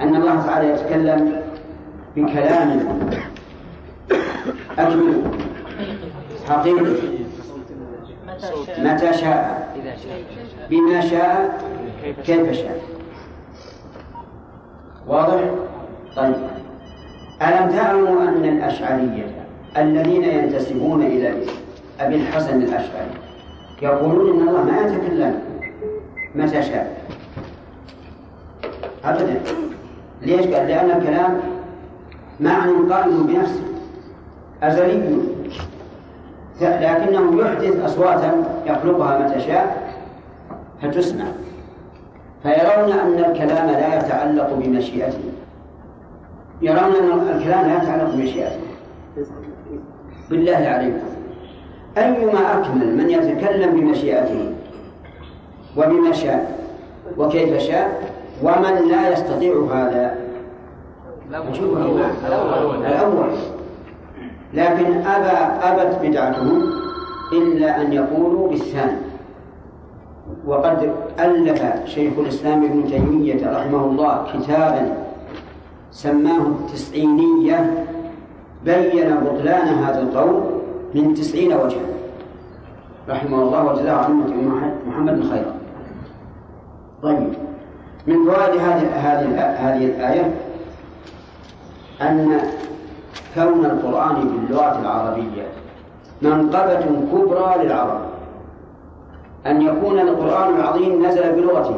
أن الله تعالى يتكلم بكلام أكمل حقيقي. متى شاء بما شاء كيف شاء. واضح؟ طيب. ألم تعلموا أن الأشعرية الذين ينتسبون إلى أبي الحسن الأشعري يقولون إن الله ما يتكلم؟ متى شاء؟ أبدا. ليش؟ قال لأن الكلام معنى قائم بنفسه. أزلي لكنه يحدث أصواتا يخلقها متى شاء. فتسمع. فيرون أن الكلام لا يتعلق بمشيئته. يرون أن الكلام لا يتعلق بمشيئته. بالله عليكم أيما أكمل من يتكلم بمشيئته وبما شاء وكيف شاء ومن لا يستطيع هذا الأول. لكن أبى أبت بدعتهم إلا أن يقولوا بالثاني وقد ألف شيخ الإسلام ابن تيمية رحمه الله كتابا سماه التسعينية بين بطلان هذا القول من تسعين وجها. رحمه الله وجزاه عن محمد خيرا طيب من فوائد هذه هذه هذه الآية؟ أن كون القرآن باللغة العربية منقبة كبرى للعرب. أن يكون القرآن العظيم نزل بلغته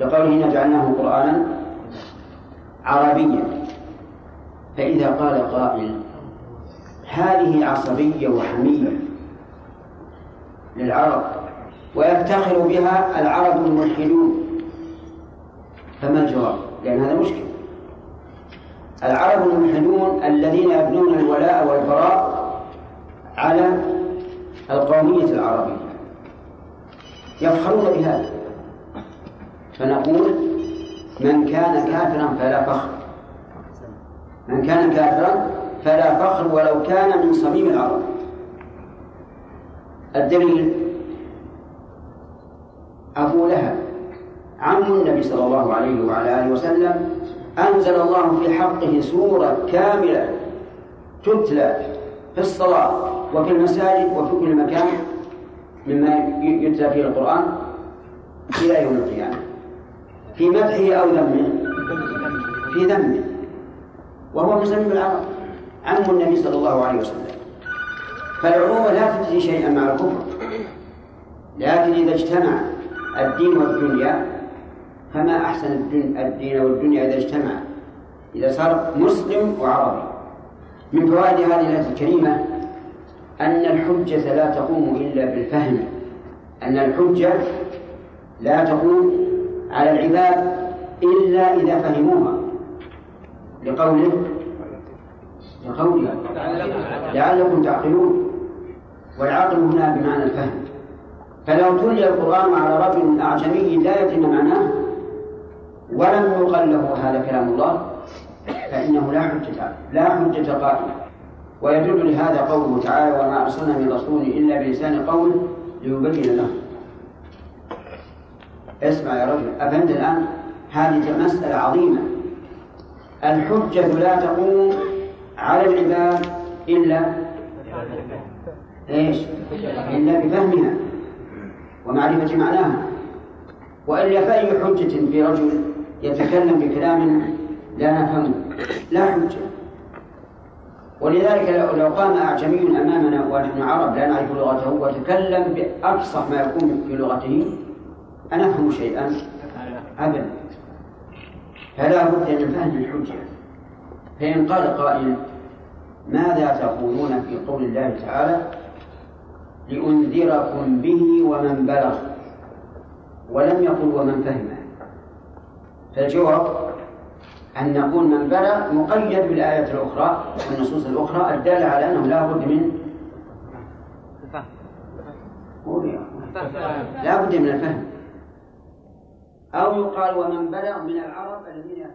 لقوله جعلناه قرآنا عربيا. فإذا قال قائل هذه عصبية وحمية للعرب ويفتخر بها العرب الملحدون. فما الجواب؟ لأن هذا مشكل. العرب الملحدون الذين يبنون الولاء والبراء على القومية العربية. يفخرون بهذا. فنقول من كان كافرا فلا فخر. من كان كافرا فلا فخر ولو كان من صميم العرب. الدليل أبو لهب عم النبي صلى الله عليه وعلى آله وسلم أنزل الله في حقه سورة كاملة تتلى في الصلاة. وفي المساجد وفي كل مكان مما يتلى فيه القرآن إلى يوم القيامة. في مدحه أو ذمه. في ذمه. وهو من سبيل العرب. عم النبي صلى الله عليه وسلم. فالعروبة لا تجزي شيئا مع الكفر. لكن إذا اجتمع الدين والدنيا فما أحسن الدين والدنيا إذا اجتمع. إذا صار مسلم وعربي. من فوائد هذه الآية الكريمة أن الحجة لا تقوم إلا بالفهم أن الحجة لا تقوم على العباد إلا إذا فهموها. لقوله لقوله لعلكم تعقلون. والعقل هنا بمعنى الفهم. فلو تلي القرآن على رجل أعجمي لا يتم معناه ولم يقل له هذا كلام الله فإنه لا حجة لا حجة قائمة. ويدل لهذا قوله تعالى وما أرسلنا من رسول إلا بلسان قول ليبين له. اسمع يا رجل أفهمت الآن؟ هذه مسألة عظيمة. الحجة لا تقوم على العباد إلا إيش؟ إلا بفهمها ومعرفة معناها. وإلا فأي حجة في رجل يتكلم بكلام لا نفهمه لا حجة. ولذلك لو قام أعجمي أمامنا ونحن عرب لا نعرف لغته وتكلم بأفصح ما يكون في لغته أنفهم شيئا؟ أبدا. فلا بد من فهم الحجة. فإن قال قائل ماذا تقولون في قول الله تعالى؟ لأنذركم به ومن بلغ. ولم يقل ومن فهمه فالجواب أن نقول من بلغ مقيد بالآية الأخرى والنصوص الأخرى الدالة على أنه لا بد من لا بد من الفهم. أو يقال ومن بلغ من العرب الذين